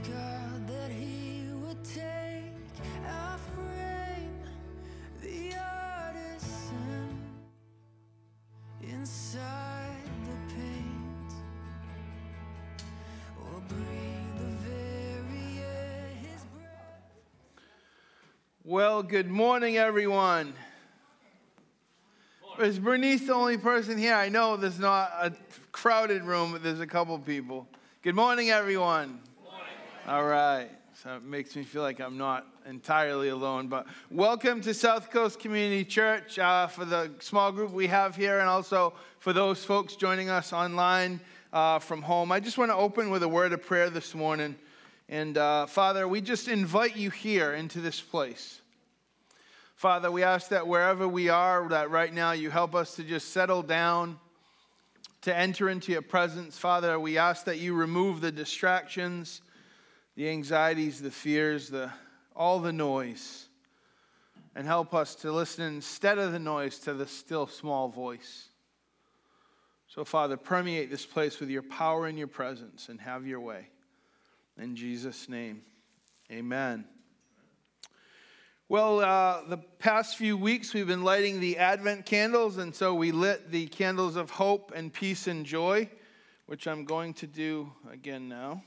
ask God that He would take our frame, the artisan, inside the paint, or breathe the very air His breath. Well, good morning, everyone. Is Bernice the only person here? I know there's not a crowded room, but there's a couple people. Good morning, everyone. All right. So it makes me feel like I'm not entirely alone. But welcome to South Coast Community Church uh, for the small group we have here, and also for those folks joining us online uh, from home. I just want to open with a word of prayer this morning. And uh, Father, we just invite you here into this place. Father, we ask that wherever we are, that right now you help us to just settle down, to enter into your presence. Father, we ask that you remove the distractions, the anxieties, the fears, the, all the noise, and help us to listen instead of the noise to the still small voice. So, Father, permeate this place with your power and your presence and have your way. In Jesus' name, amen. Well, uh, the past few weeks we've been lighting the Advent candles, and so we lit the candles of hope and peace and joy, which I'm going to do again now.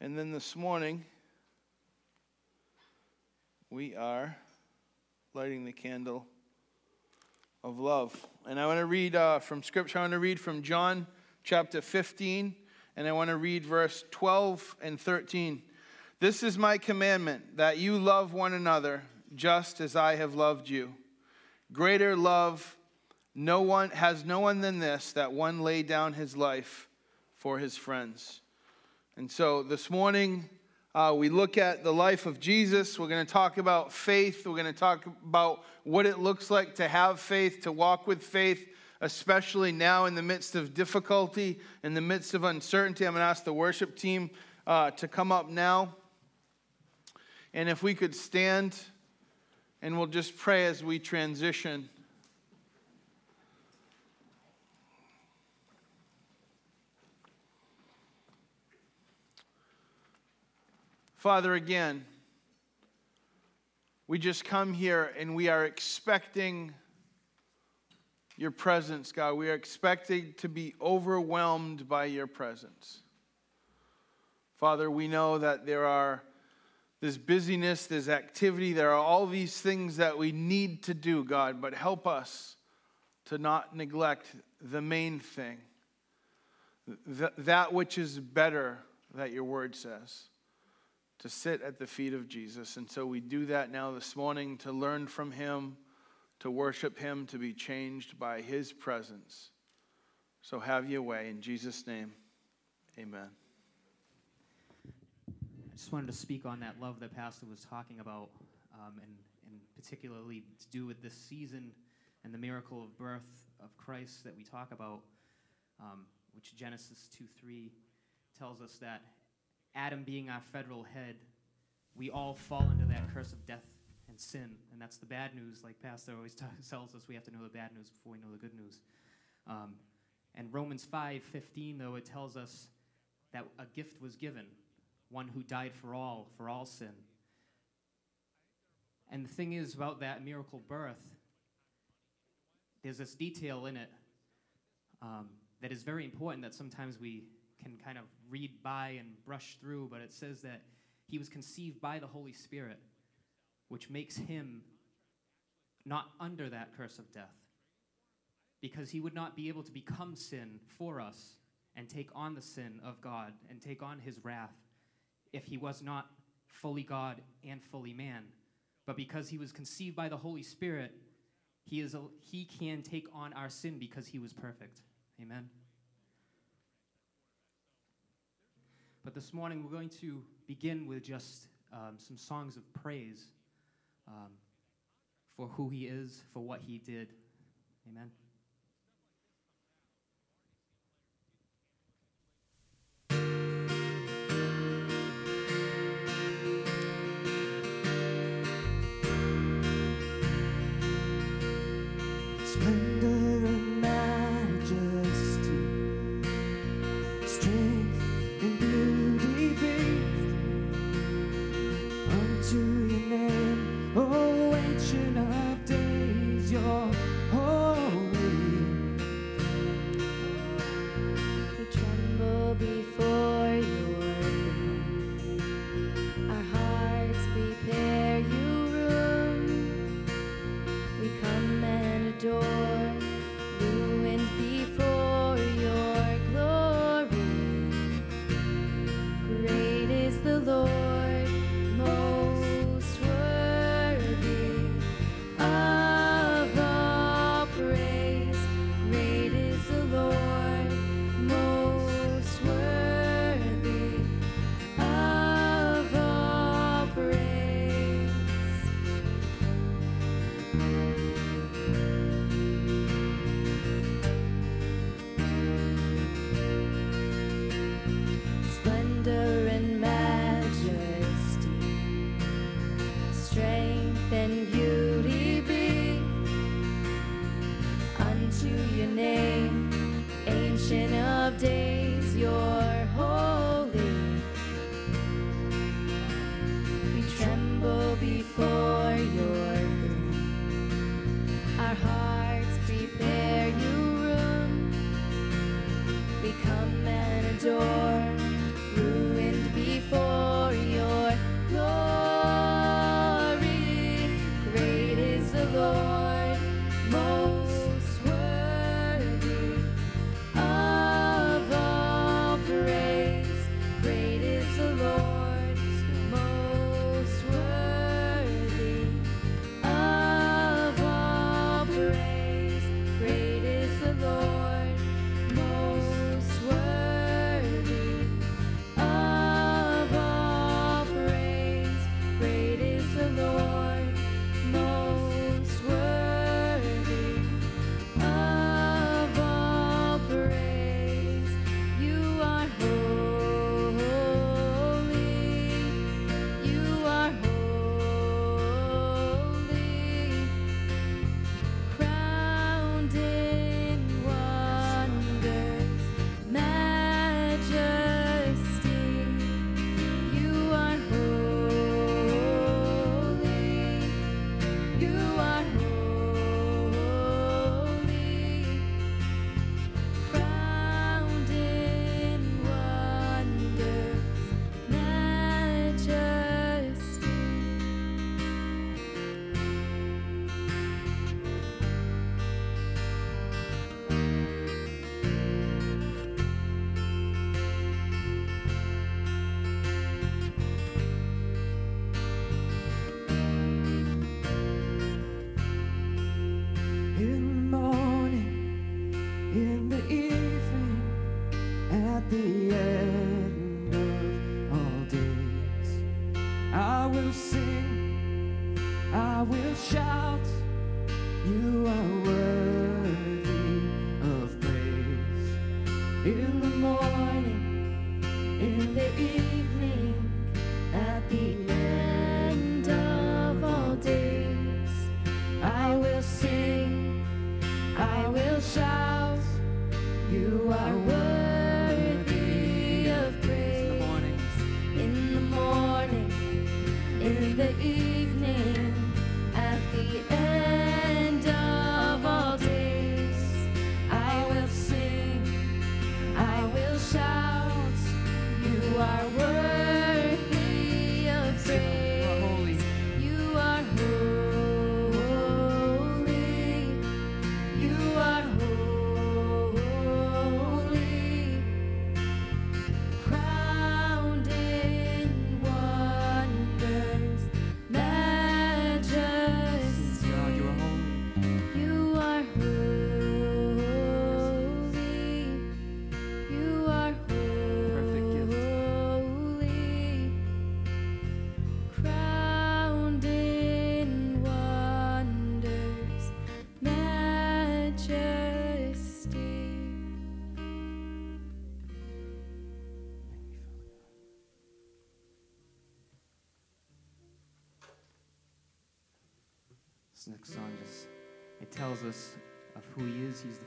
And then this morning, we are lighting the candle of love. And I want to read uh, from Scripture, I want to read from John chapter 15, and I want to read verse 12 and 13. This is my commandment that you love one another just as I have loved you. Greater love no one has no one than this that one lay down his life for his friends. And so this morning uh, we look at the life of Jesus. We're going to talk about faith. We're going to talk about what it looks like to have faith, to walk with faith, especially now in the midst of difficulty, in the midst of uncertainty. I'm going to ask the worship team uh, to come up now. And if we could stand and we'll just pray as we transition. Father, again, we just come here and we are expecting your presence, God. We are expecting to be overwhelmed by your presence. Father, we know that there are this busyness, this activity, there are all these things that we need to do, God, but help us to not neglect the main thing, that which is better that your word says, to sit at the feet of Jesus. And so we do that now this morning to learn from him, to worship him, to be changed by his presence. So have your way. In Jesus' name, amen. I just wanted to speak on that love that Pastor was talking about, um, and, and particularly to do with this season and the miracle of birth of Christ that we talk about, um, which Genesis 2 3 tells us that Adam being our federal head, we all fall into that curse of death and sin. And that's the bad news, like Pastor always t- tells us we have to know the bad news before we know the good news. Um, and Romans 5 15, though, it tells us that a gift was given one who died for all, for all sin. And the thing is about that miracle birth, there's this detail in it um, that is very important that sometimes we can kind of read by and brush through, but it says that he was conceived by the Holy Spirit, which makes him not under that curse of death. Because he would not be able to become sin for us and take on the sin of God and take on his wrath if he was not fully God and fully man. But because he was conceived by the Holy Spirit, he, is a, he can take on our sin because he was perfect. Amen. But this morning we're going to begin with just um, some songs of praise um, for who he is, for what he did. Amen.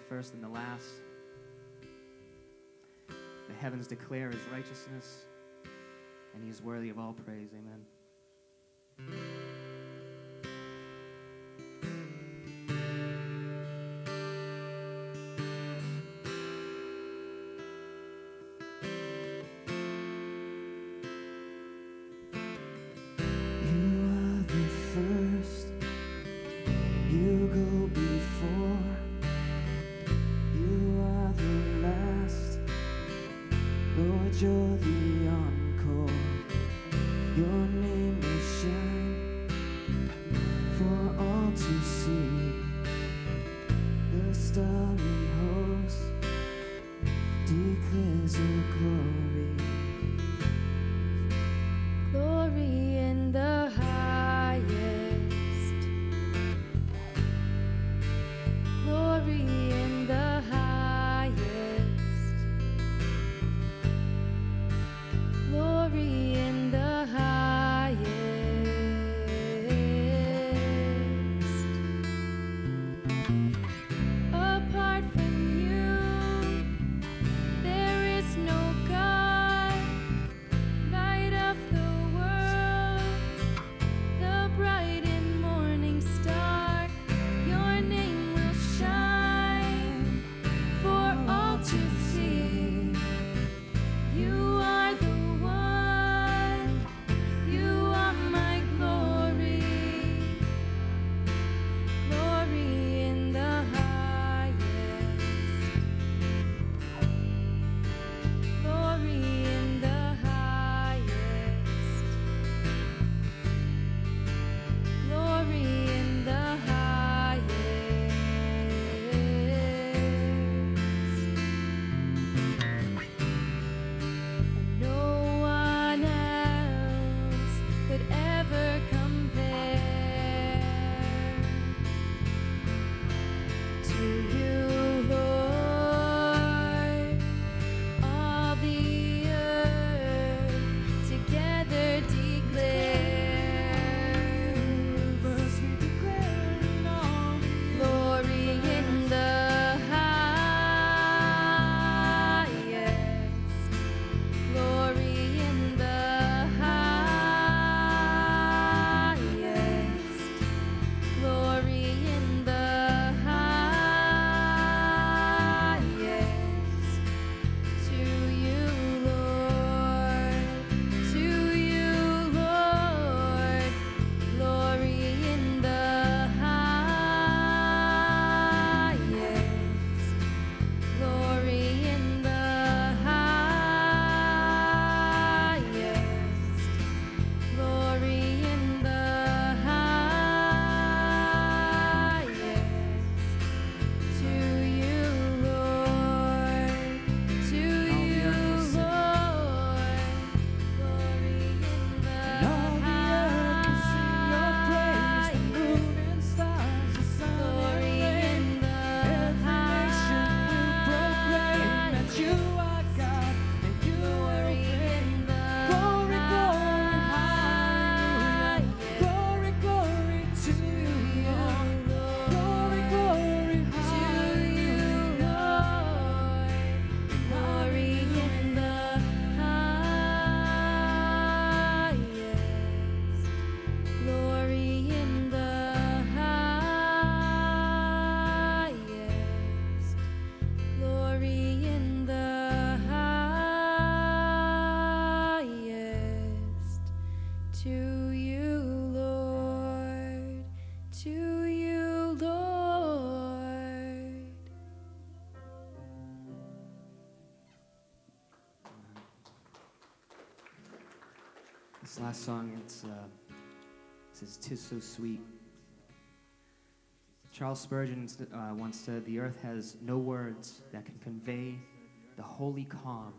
first and the last. The heavens declare his righteousness, and he is worthy of all praise. Amen. 你眉间 last song, it's uh, it says "Tis so sweet." Charles Spurgeon uh, once said, "The earth has no words that can convey the holy calm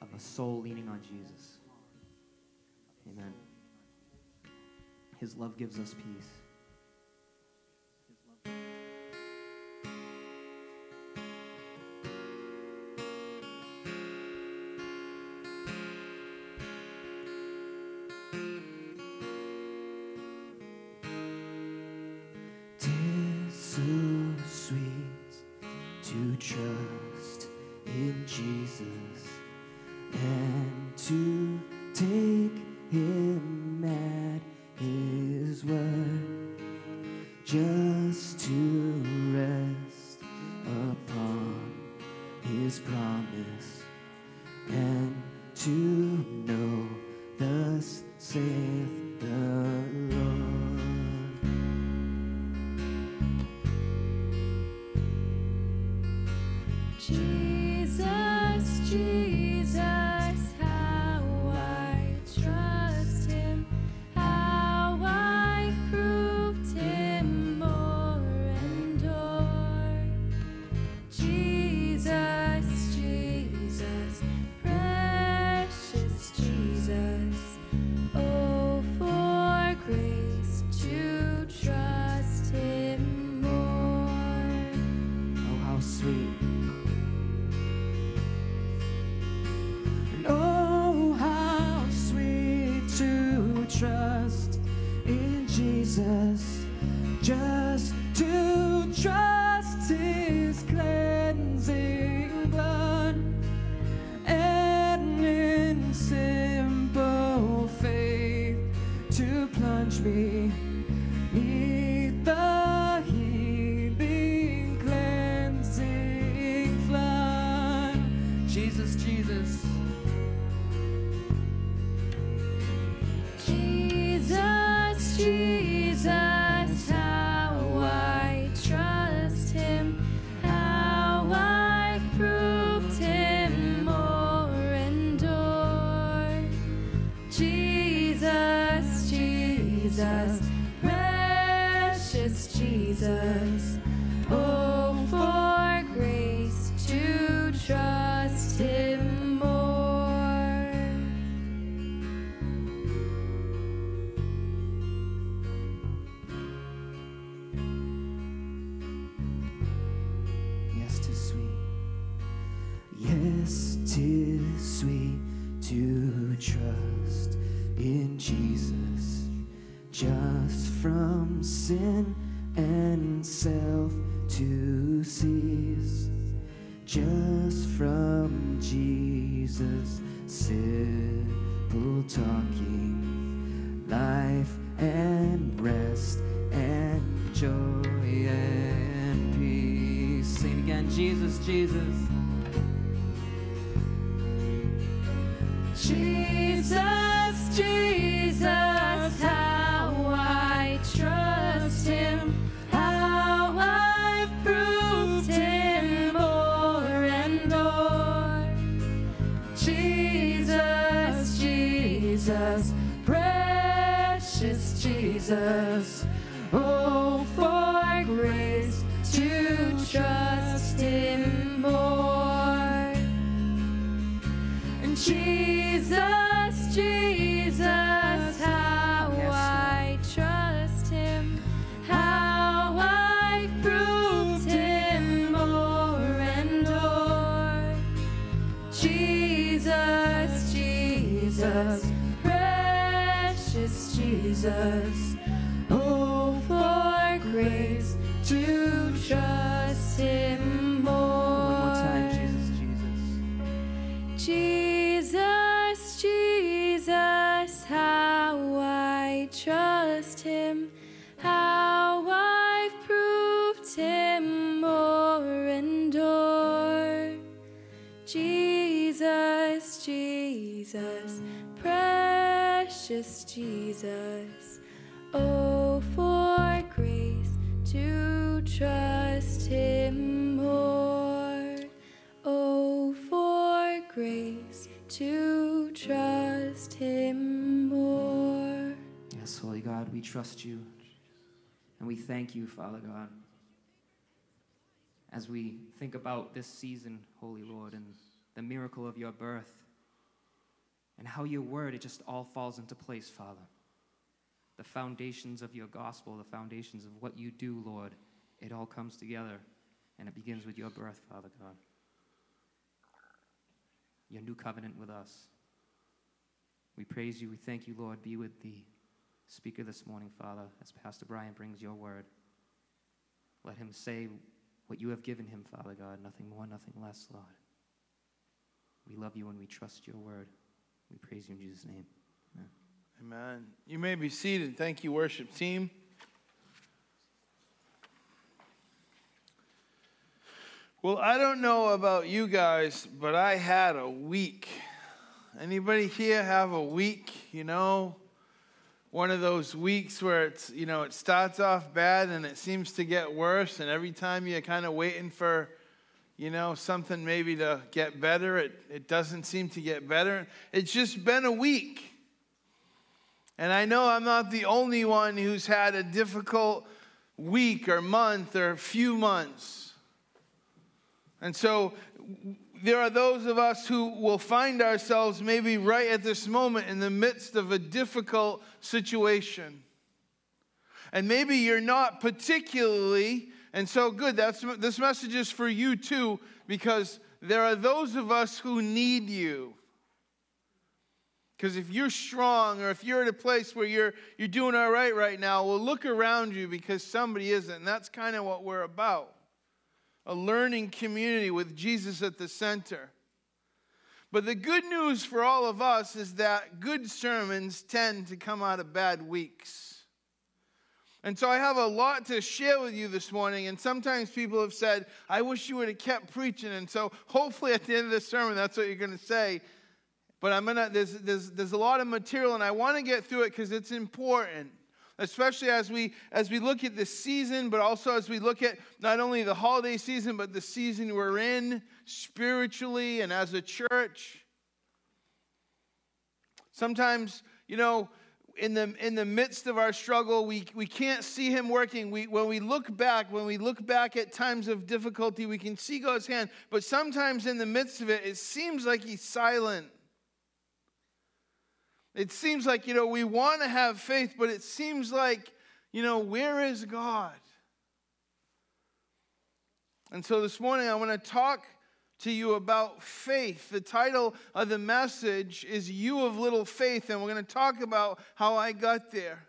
of a soul leaning on Jesus." Amen. His love gives us peace. Jesus, Jesus, precious Jesus, oh for grace to trust Him more. One more time, Jesus, Jesus. Jesus, Jesus, how I trust him, how I've proved him more and more. Jesus, Jesus, precious Jesus, oh, for grace to trust him more. Oh, for grace to trust him more. Yes, Holy God, we trust you. And we thank you, Father God. As we think about this season, Holy Lord, and the miracle of your birth, and how your word, it just all falls into place, Father. The foundations of your gospel, the foundations of what you do, Lord, it all comes together, and it begins with your birth, Father God. Your new covenant with us. We praise you. We thank you, Lord. Be with the speaker this morning, Father, as Pastor Brian brings your word. Let him say what you have given him, Father God, nothing more, nothing less, Lord. We love you and we trust your word. We praise you in Jesus' name. Amen. Amen. You may be seated. Thank you, worship team. Well, I don't know about you guys, but I had a week. Anybody here have a week, you know? One of those weeks where it's, you know, it starts off bad and it seems to get worse and every time you're kind of waiting for you know, something maybe to get better. It, it doesn't seem to get better. It's just been a week. And I know I'm not the only one who's had a difficult week or month or few months. And so there are those of us who will find ourselves maybe right at this moment in the midst of a difficult situation. And maybe you're not particularly and so, good, that's, this message is for you too, because there are those of us who need you. Because if you're strong or if you're at a place where you're, you're doing all right right now, well, look around you because somebody isn't. And that's kind of what we're about a learning community with Jesus at the center. But the good news for all of us is that good sermons tend to come out of bad weeks. And so I have a lot to share with you this morning. And sometimes people have said, I wish you would have kept preaching. And so hopefully at the end of the sermon, that's what you're going to say. But I'm gonna, there's, there's, there's a lot of material, and I want to get through it because it's important. Especially as we as we look at the season, but also as we look at not only the holiday season, but the season we're in spiritually and as a church. Sometimes, you know, in the, in the midst of our struggle, we, we can't see Him working. We, when we look back, when we look back at times of difficulty, we can see God's hand. But sometimes in the midst of it, it seems like He's silent. It seems like, you know, we want to have faith, but it seems like, you know, where is God? And so this morning, I want to talk to you about faith. The title of the message is You of Little Faith, and we're going to talk about how I got there.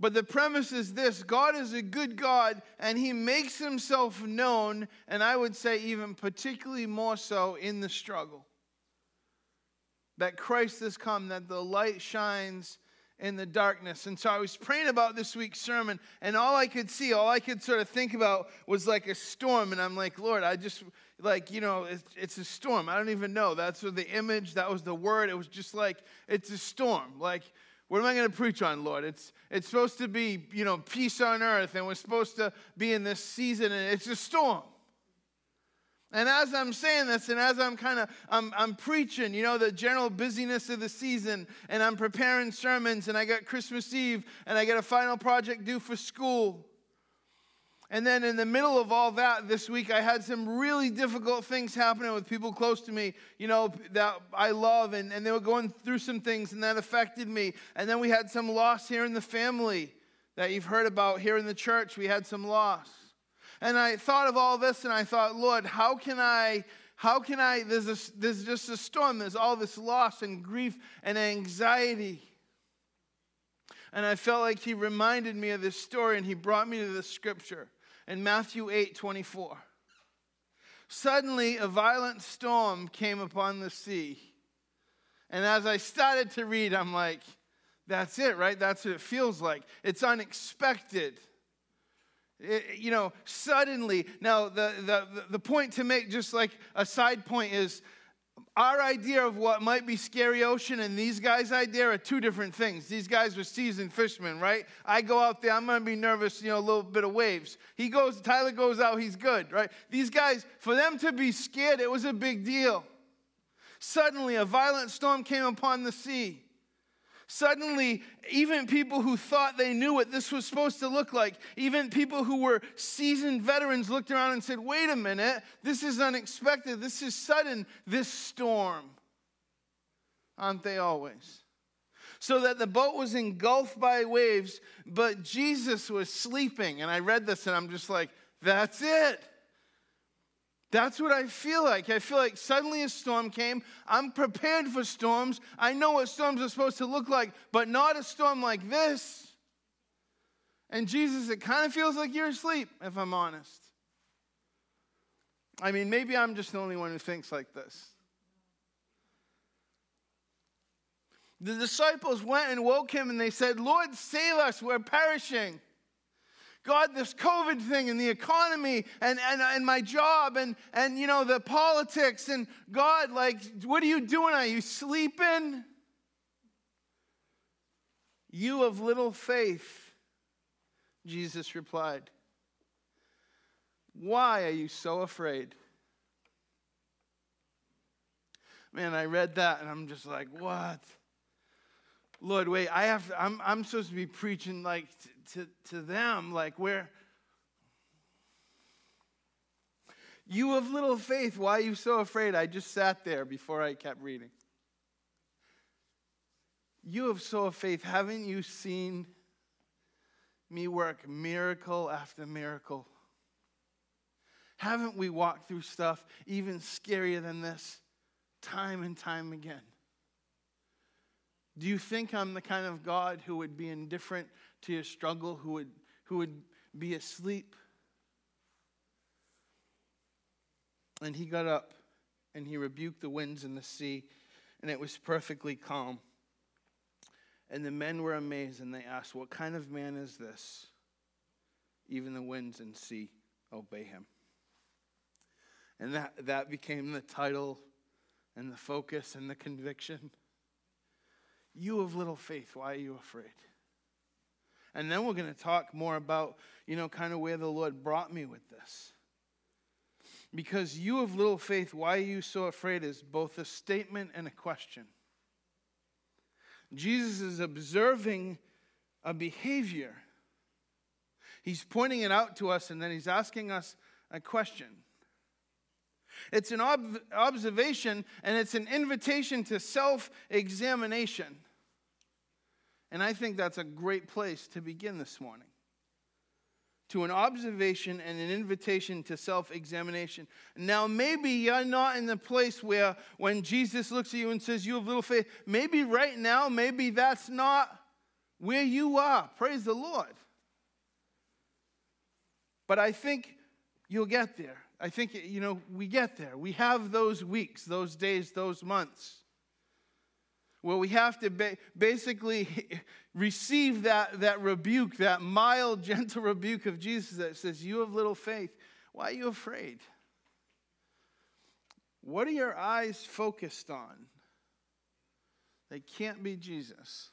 But the premise is this God is a good God, and He makes Himself known, and I would say even particularly more so in the struggle. That Christ has come, that the light shines in the darkness. And so I was praying about this week's sermon, and all I could see, all I could sort of think about was like a storm. And I'm like, Lord, I just, like, you know, it's, it's a storm. I don't even know. That's what the image, that was the word. It was just like, it's a storm. Like, what am I going to preach on, Lord? It's, it's supposed to be, you know, peace on earth, and we're supposed to be in this season, and it's a storm. And as I'm saying this, and as I'm kind of I'm, I'm preaching, you know, the general busyness of the season, and I'm preparing sermons, and I got Christmas Eve, and I got a final project due for school. And then in the middle of all that, this week, I had some really difficult things happening with people close to me, you know, that I love, and, and they were going through some things, and that affected me. And then we had some loss here in the family that you've heard about here in the church. We had some loss. And I thought of all this and I thought, Lord, how can I, how can I, there's, this, there's just a storm, there's all this loss and grief and anxiety. And I felt like he reminded me of this story and he brought me to the scripture in Matthew 8 24. Suddenly, a violent storm came upon the sea. And as I started to read, I'm like, that's it, right? That's what it feels like. It's unexpected. It, you know, suddenly. Now, the, the, the point to make, just like a side point, is our idea of what might be scary ocean and these guys' idea are two different things. These guys were seasoned fishermen, right? I go out there, I'm gonna be nervous, you know, a little bit of waves. He goes, Tyler goes out, he's good, right? These guys, for them to be scared, it was a big deal. Suddenly, a violent storm came upon the sea Suddenly, even people who thought they knew what this was supposed to look like, even people who were seasoned veterans looked around and said, Wait a minute, this is unexpected. This is sudden, this storm. Aren't they always? So that the boat was engulfed by waves, but Jesus was sleeping. And I read this and I'm just like, That's it. That's what I feel like. I feel like suddenly a storm came. I'm prepared for storms. I know what storms are supposed to look like, but not a storm like this. And Jesus, it kind of feels like you're asleep, if I'm honest. I mean, maybe I'm just the only one who thinks like this. The disciples went and woke him and they said, Lord, save us, we're perishing. God, this COVID thing and the economy and, and, and my job and, and, you know, the politics. And God, like, what are you doing? Are you sleeping? You of little faith, Jesus replied. Why are you so afraid? Man, I read that and I'm just like, what? Lord, wait, I have to, I'm, I'm supposed to be preaching like to, to, them, like where you of little faith, why are you so afraid? I just sat there before I kept reading. You of so faith, haven't you seen me work miracle after miracle? Haven't we walked through stuff even scarier than this time and time again? Do you think I'm the kind of God who would be indifferent to your struggle, who would, who would be asleep? And he got up and he rebuked the winds and the sea, and it was perfectly calm. And the men were amazed and they asked, What kind of man is this? Even the winds and sea obey him. And that, that became the title and the focus and the conviction. You of little faith, why are you afraid? And then we're going to talk more about, you know, kind of where the Lord brought me with this. Because you of little faith, why are you so afraid is both a statement and a question. Jesus is observing a behavior. He's pointing it out to us and then he's asking us a question. It's an ob- observation and it's an invitation to self examination. And I think that's a great place to begin this morning. To an observation and an invitation to self examination. Now, maybe you're not in the place where when Jesus looks at you and says, You have little faith, maybe right now, maybe that's not where you are. Praise the Lord. But I think you'll get there. I think, you know, we get there. We have those weeks, those days, those months where we have to ba- basically receive that, that rebuke, that mild, gentle rebuke of Jesus that says, You have little faith. Why are you afraid? What are your eyes focused on? They can't be Jesus.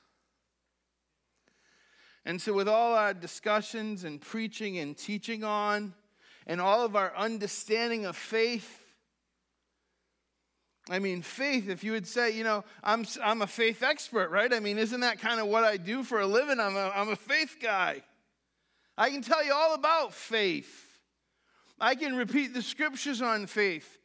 And so, with all our discussions and preaching and teaching on, and all of our understanding of faith, I mean, faith, if you would say, you know, I'm, I'm a faith expert, right? I mean, isn't that kind of what I do for a living? I'm a, I'm a faith guy. I can tell you all about faith. I can repeat the scriptures on faith.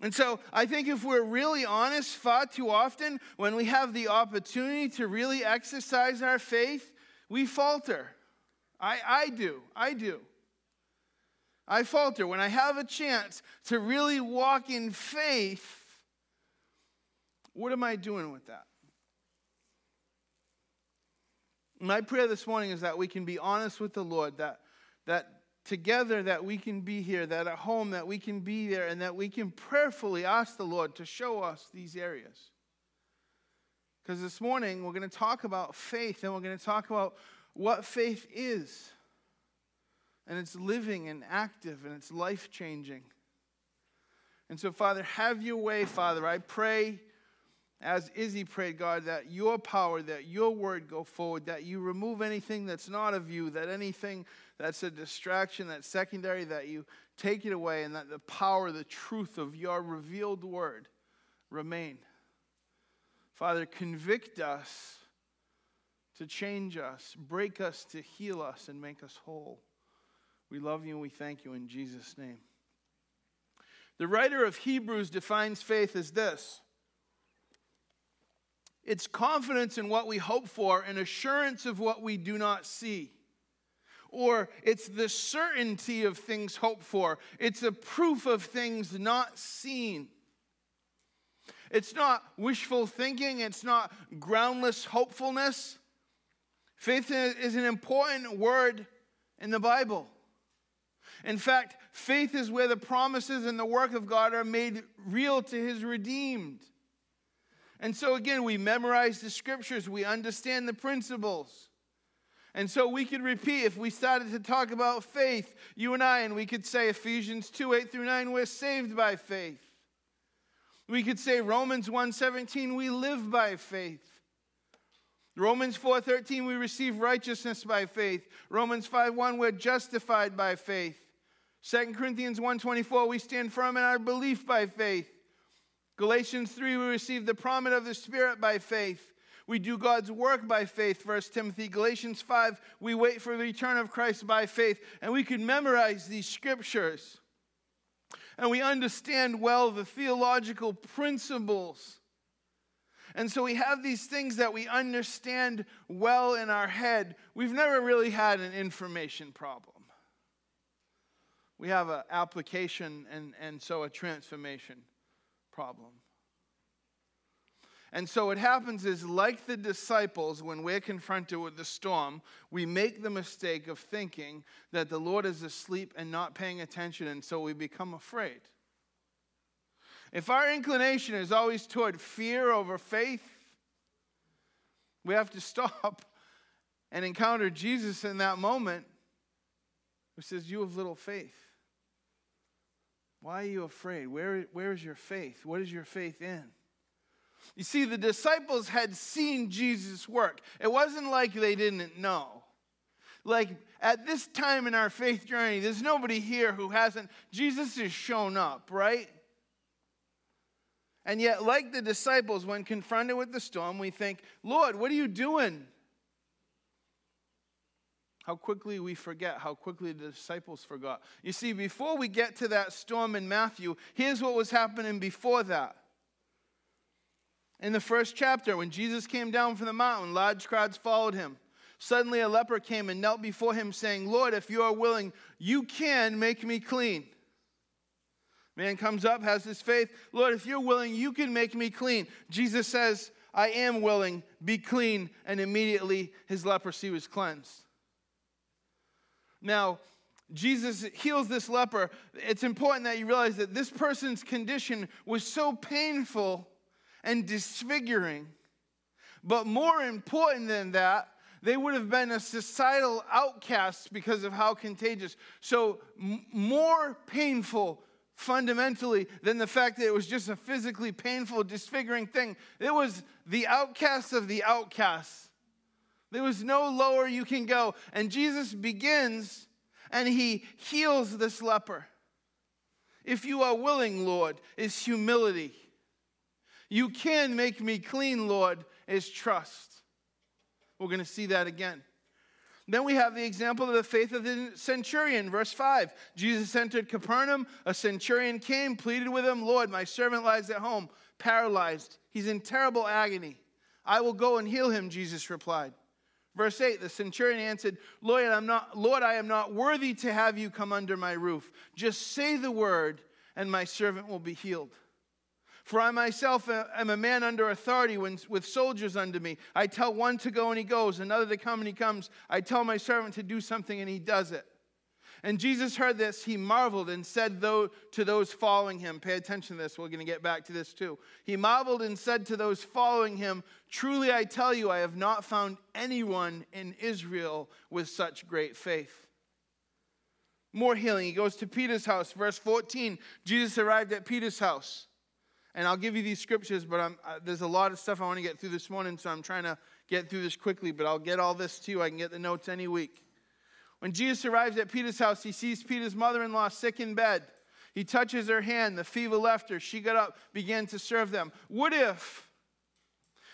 And so I think if we're really honest, far too often, when we have the opportunity to really exercise our faith, we falter. I, I do. I do. I falter. When I have a chance to really walk in faith, what am I doing with that? My prayer this morning is that we can be honest with the Lord, that, that together that we can be here, that at home that we can be there, and that we can prayerfully ask the Lord to show us these areas. Because this morning we're going to talk about faith and we're going to talk about what faith is and it's living and active and it's life changing. And so, Father, have your way, Father. I pray, as Izzy prayed, God, that your power, that your word go forward, that you remove anything that's not of you, that anything that's a distraction, that's secondary, that you take it away, and that the power, the truth of your revealed word remain. Father, convict us to change us, break us to heal us, and make us whole. We love you and we thank you in Jesus' name. The writer of Hebrews defines faith as this it's confidence in what we hope for and assurance of what we do not see. Or it's the certainty of things hoped for, it's a proof of things not seen. It's not wishful thinking, it's not groundless hopefulness. Faith is an important word in the Bible. In fact, faith is where the promises and the work of God are made real to his redeemed. And so, again, we memorize the scriptures, we understand the principles. And so we could repeat if we started to talk about faith, you and I, and we could say Ephesians 2 8 through 9, we're saved by faith. We could say Romans 1 17, we live by faith. Romans 4:13 we receive righteousness by faith. Romans 5:1 we're justified by faith. 2 Corinthians 1:24 we stand firm in our belief by faith. Galatians 3 we receive the promise of the spirit by faith. We do God's work by faith, 1 Timothy. Galatians 5, we wait for the return of Christ by faith. And we can memorize these scriptures. And we understand well the theological principles and so we have these things that we understand well in our head. We've never really had an information problem. We have an application and, and so a transformation problem. And so what happens is, like the disciples, when we're confronted with the storm, we make the mistake of thinking that the Lord is asleep and not paying attention, and so we become afraid. If our inclination is always toward fear over faith, we have to stop and encounter Jesus in that moment who says, You have little faith. Why are you afraid? Where, where is your faith? What is your faith in? You see, the disciples had seen Jesus work. It wasn't like they didn't know. Like at this time in our faith journey, there's nobody here who hasn't. Jesus has shown up, right? And yet, like the disciples, when confronted with the storm, we think, Lord, what are you doing? How quickly we forget, how quickly the disciples forgot. You see, before we get to that storm in Matthew, here's what was happening before that. In the first chapter, when Jesus came down from the mountain, large crowds followed him. Suddenly, a leper came and knelt before him, saying, Lord, if you are willing, you can make me clean. Man comes up, has his faith. Lord, if you're willing, you can make me clean. Jesus says, I am willing, be clean. And immediately his leprosy was cleansed. Now, Jesus heals this leper. It's important that you realize that this person's condition was so painful and disfiguring. But more important than that, they would have been a societal outcast because of how contagious. So, m- more painful fundamentally than the fact that it was just a physically painful, disfiguring thing. It was the outcast of the outcasts. There was no lower you can go. And Jesus begins and he heals this leper. If you are willing, Lord, is humility. You can make me clean, Lord, is trust. We're going to see that again. Then we have the example of the faith of the centurion, verse 5. Jesus entered Capernaum. A centurion came, pleaded with him, Lord, my servant lies at home, paralyzed. He's in terrible agony. I will go and heal him, Jesus replied. Verse 8, the centurion answered, Lord, I'm not, Lord, I am not worthy to have you come under my roof. Just say the word, and my servant will be healed. For I myself am a man under authority with soldiers under me. I tell one to go and he goes, another to come and he comes. I tell my servant to do something and he does it. And Jesus heard this, he marveled and said though, to those following him, pay attention to this, we're going to get back to this too. He marveled and said to those following him, Truly I tell you, I have not found anyone in Israel with such great faith. More healing. He goes to Peter's house. Verse 14 Jesus arrived at Peter's house. And I'll give you these scriptures, but uh, there's a lot of stuff I want to get through this morning, so I'm trying to get through this quickly, but I'll get all this to you. I can get the notes any week. When Jesus arrives at Peter's house, he sees Peter's mother in law sick in bed. He touches her hand, the fever left her. She got up, began to serve them. What if,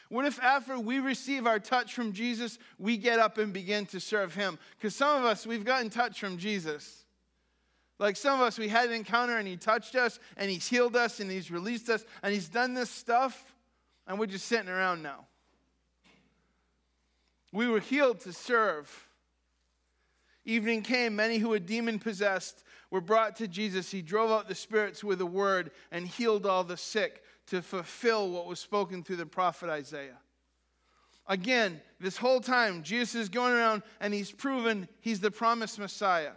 What if after we receive our touch from Jesus, we get up and begin to serve him? Because some of us, we've gotten touch from Jesus. Like some of us, we had an encounter and he touched us and he's healed us and he's released us and he's done this stuff and we're just sitting around now. We were healed to serve. Evening came, many who were demon possessed were brought to Jesus. He drove out the spirits with a word and healed all the sick to fulfill what was spoken through the prophet Isaiah. Again, this whole time, Jesus is going around and he's proven he's the promised Messiah.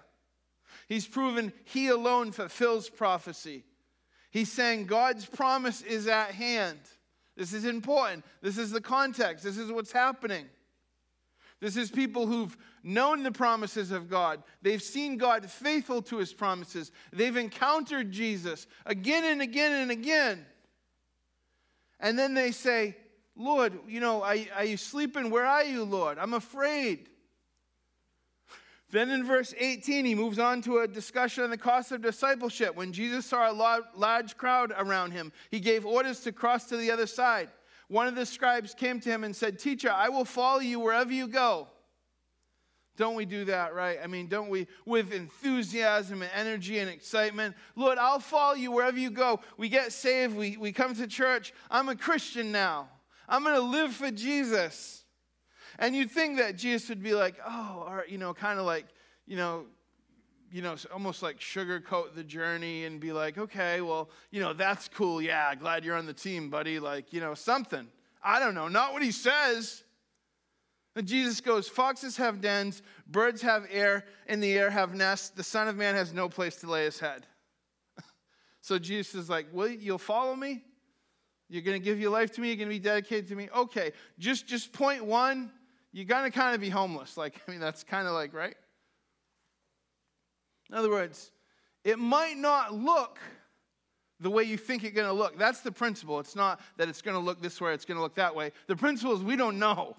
He's proven he alone fulfills prophecy. He's saying God's promise is at hand. This is important. This is the context. This is what's happening. This is people who've known the promises of God. They've seen God faithful to his promises. They've encountered Jesus again and again and again. And then they say, Lord, you know, are, are you sleeping? Where are you, Lord? I'm afraid. Then in verse 18, he moves on to a discussion on the cost of discipleship. When Jesus saw a large crowd around him, he gave orders to cross to the other side. One of the scribes came to him and said, Teacher, I will follow you wherever you go. Don't we do that, right? I mean, don't we, with enthusiasm and energy and excitement? Lord, I'll follow you wherever you go. We get saved, we, we come to church. I'm a Christian now. I'm going to live for Jesus. And you'd think that Jesus would be like, oh, you know, kind of like, you know, you know, almost like sugarcoat the journey and be like, okay, well, you know, that's cool. Yeah, glad you're on the team, buddy. Like, you know, something. I don't know. Not what he says. And Jesus goes, Foxes have dens, birds have air, in the air have nests. The Son of Man has no place to lay his head. so Jesus is like, Well, you'll follow me? You're going to give your life to me? You're going to be dedicated to me? Okay, just, just point one you're going to kind of be homeless. Like, I mean, that's kind of like, right? In other words, it might not look the way you think it's going to look. That's the principle. It's not that it's going to look this way, it's going to look that way. The principle is we don't know.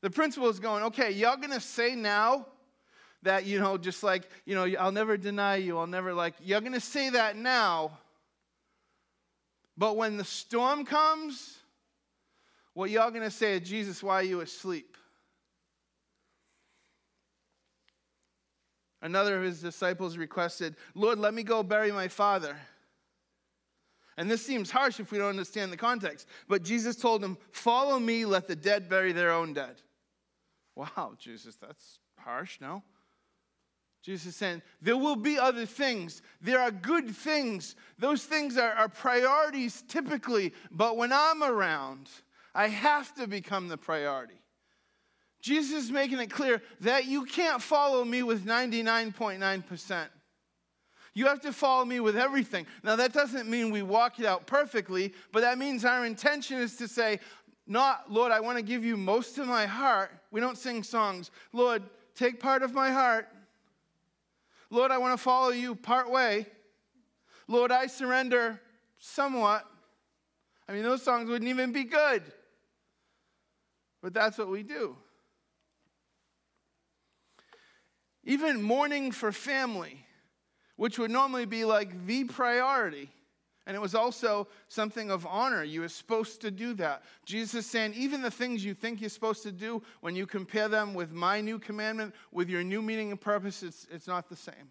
The principle is going, okay, y'all going to say now that, you know, just like, you know, I'll never deny you, I'll never like, y'all going to say that now. But when the storm comes, what y'all gonna say is, Jesus, why are you asleep? Another of his disciples requested, Lord, let me go bury my father. And this seems harsh if we don't understand the context. But Jesus told him, Follow me, let the dead bury their own dead. Wow, Jesus, that's harsh, no? Jesus saying, There will be other things. There are good things. Those things are, are priorities typically. But when I'm around, I have to become the priority. Jesus is making it clear that you can't follow me with 99.9%. You have to follow me with everything. Now, that doesn't mean we walk it out perfectly, but that means our intention is to say, not, Lord, I want to give you most of my heart. We don't sing songs. Lord, take part of my heart. Lord, I want to follow you part way. Lord, I surrender somewhat. I mean, those songs wouldn't even be good. But that's what we do. Even mourning for family, which would normally be like the priority. And it was also something of honor. You were supposed to do that. Jesus is saying, even the things you think you're supposed to do, when you compare them with my new commandment, with your new meaning and purpose, it's, it's not the same.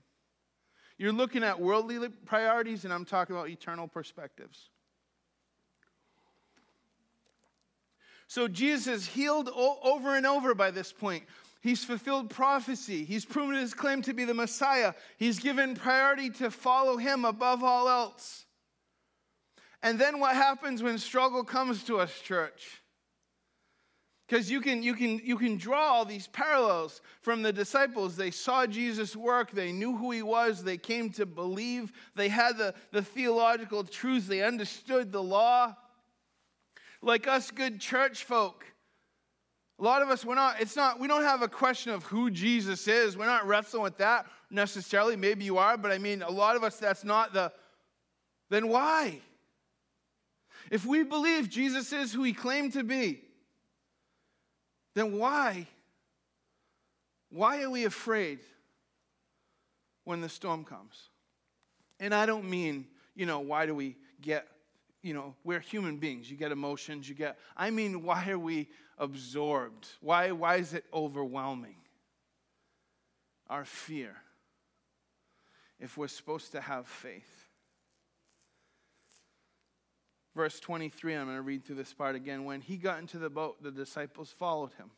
You're looking at worldly priorities, and I'm talking about eternal perspectives. So Jesus is healed over and over by this point. He's fulfilled prophecy. He's proven his claim to be the Messiah. He's given priority to follow him above all else. And then what happens when struggle comes to us, church? Because you can, you, can, you can draw all these parallels from the disciples. They saw Jesus work, they knew who he was, they came to believe, they had the, the theological truths, they understood the law like us good church folk. A lot of us, we're not, it's not, we don't have a question of who Jesus is. We're not wrestling with that necessarily. Maybe you are, but I mean, a lot of us, that's not the, then why? If we believe Jesus is who he claimed to be, then why? Why are we afraid when the storm comes? And I don't mean, you know, why do we get you know, we're human beings. You get emotions, you get, I mean, why are we absorbed? Why, why is it overwhelming? Our fear. If we're supposed to have faith. Verse 23, I'm going to read through this part again. When he got into the boat, the disciples followed him.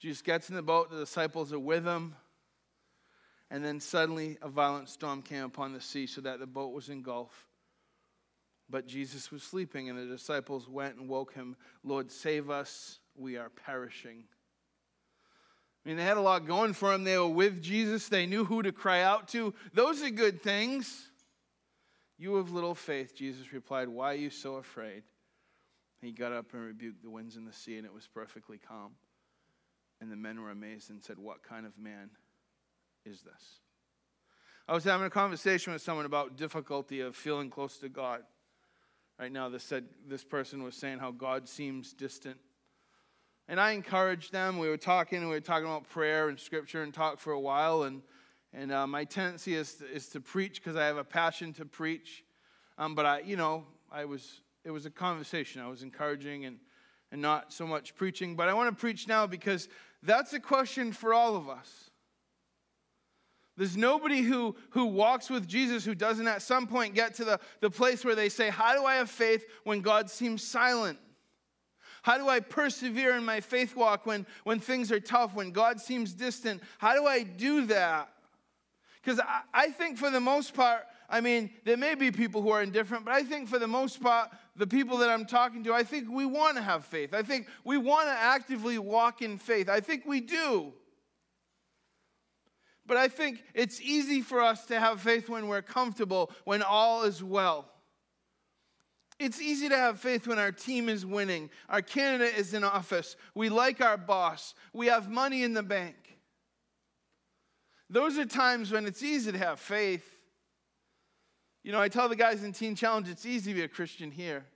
Jesus gets in the boat, the disciples are with him. And then suddenly a violent storm came upon the sea so that the boat was engulfed. But Jesus was sleeping, and the disciples went and woke him. Lord, save us, we are perishing. I mean, they had a lot going for them. They were with Jesus, they knew who to cry out to. Those are good things. You have little faith, Jesus replied. Why are you so afraid? He got up and rebuked the winds and the sea, and it was perfectly calm. And the men were amazed and said, What kind of man is this? I was having a conversation with someone about difficulty of feeling close to God. Right now, this said this person was saying how God seems distant. And I encouraged them. We were talking, and we were talking about prayer and scripture and talk for a while. And, and uh, my tendency is to, is to preach because I have a passion to preach. Um, but I, you know, I was, it was a conversation. I was encouraging and, and not so much preaching. But I want to preach now because that's a question for all of us. There's nobody who, who walks with Jesus who doesn't at some point get to the, the place where they say, How do I have faith when God seems silent? How do I persevere in my faith walk when, when things are tough, when God seems distant? How do I do that? Because I, I think for the most part, I mean, there may be people who are indifferent, but I think for the most part, the people that I'm talking to, I think we want to have faith. I think we want to actively walk in faith. I think we do. But I think it's easy for us to have faith when we're comfortable, when all is well. It's easy to have faith when our team is winning, our candidate is in office, we like our boss, we have money in the bank. Those are times when it's easy to have faith. You know, I tell the guys in Teen Challenge, it's easy to be a Christian here.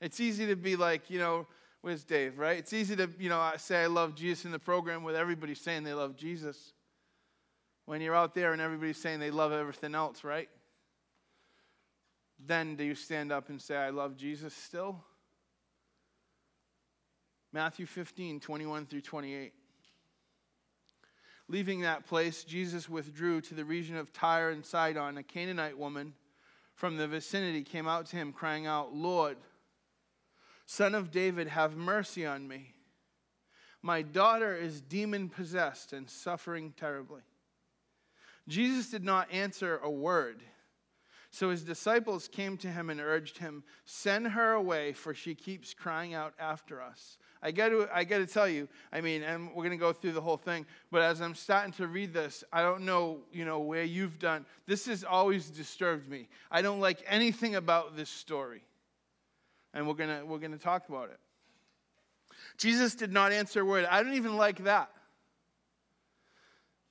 It's easy to be like, you know, where's Dave, right? It's easy to, you know, say I love Jesus in the program with everybody saying they love Jesus when you're out there and everybody's saying they love everything else, right? Then do you stand up and say, I love Jesus still? Matthew 15, 21 through 28. Leaving that place, Jesus withdrew to the region of Tyre and Sidon. A Canaanite woman from the vicinity came out to him, crying out, Lord, son of David, have mercy on me. My daughter is demon possessed and suffering terribly. Jesus did not answer a word. So his disciples came to him and urged him, Send her away, for she keeps crying out after us. I got to, I got to tell you, I mean, and we're going to go through the whole thing, but as I'm starting to read this, I don't know, you know, where you've done. This has always disturbed me. I don't like anything about this story. And we're going to, we're going to talk about it. Jesus did not answer a word. I don't even like that.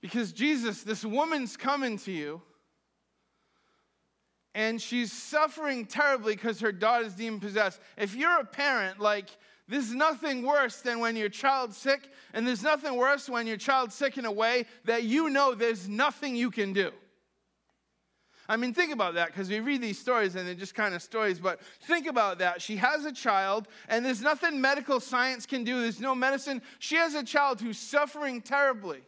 Because Jesus, this woman's coming to you, and she's suffering terribly because her daughter's demon possessed. If you're a parent, like, there's nothing worse than when your child's sick, and there's nothing worse when your child's sick in a way that you know there's nothing you can do. I mean, think about that because we read these stories and they're just kind of stories, but think about that. She has a child, and there's nothing medical science can do, there's no medicine. She has a child who's suffering terribly.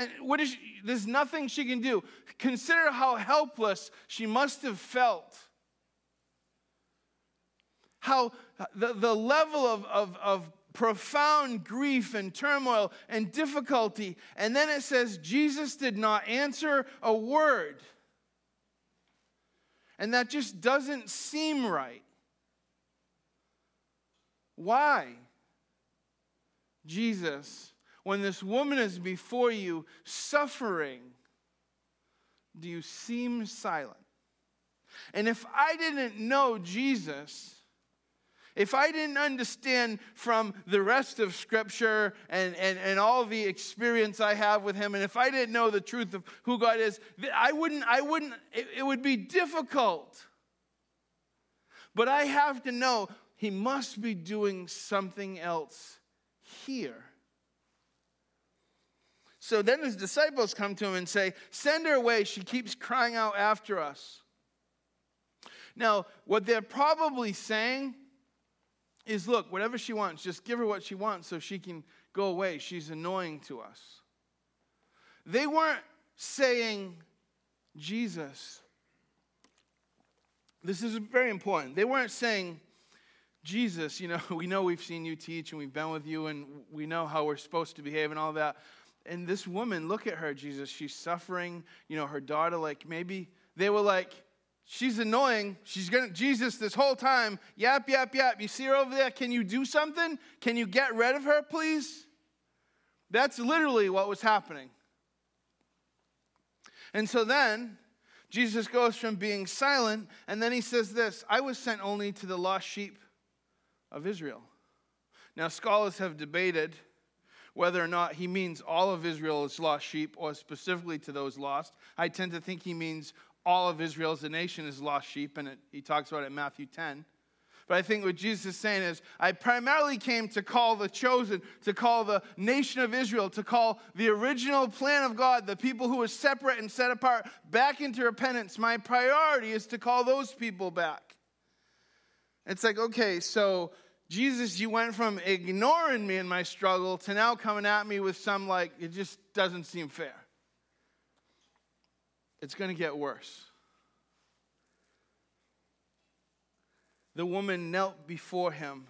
And what is she, there's nothing she can do. Consider how helpless she must have felt. How the, the level of, of, of profound grief and turmoil and difficulty. And then it says, Jesus did not answer a word. And that just doesn't seem right. Why? Jesus when this woman is before you suffering, do you seem silent? And if I didn't know Jesus, if I didn't understand from the rest of Scripture and, and, and all the experience I have with Him, and if I didn't know the truth of who God is, I wouldn't, I wouldn't, it, it would be difficult. But I have to know He must be doing something else here. So then his disciples come to him and say, Send her away. She keeps crying out after us. Now, what they're probably saying is look, whatever she wants, just give her what she wants so she can go away. She's annoying to us. They weren't saying, Jesus. This is very important. They weren't saying, Jesus, you know, we know we've seen you teach and we've been with you and we know how we're supposed to behave and all that. And this woman, look at her, Jesus. She's suffering. You know, her daughter, like maybe they were like, she's annoying. She's gonna, Jesus, this whole time, yap, yap, yap. You see her over there? Can you do something? Can you get rid of her, please? That's literally what was happening. And so then Jesus goes from being silent, and then he says this I was sent only to the lost sheep of Israel. Now, scholars have debated whether or not he means all of Israel is lost sheep or specifically to those lost. I tend to think he means all of Israel as a nation is lost sheep, and it, he talks about it in Matthew 10. But I think what Jesus is saying is, I primarily came to call the chosen, to call the nation of Israel, to call the original plan of God, the people who were separate and set apart, back into repentance. My priority is to call those people back. It's like, okay, so Jesus, you went from ignoring me in my struggle to now coming at me with some, like, it just doesn't seem fair. It's going to get worse. The woman knelt before him.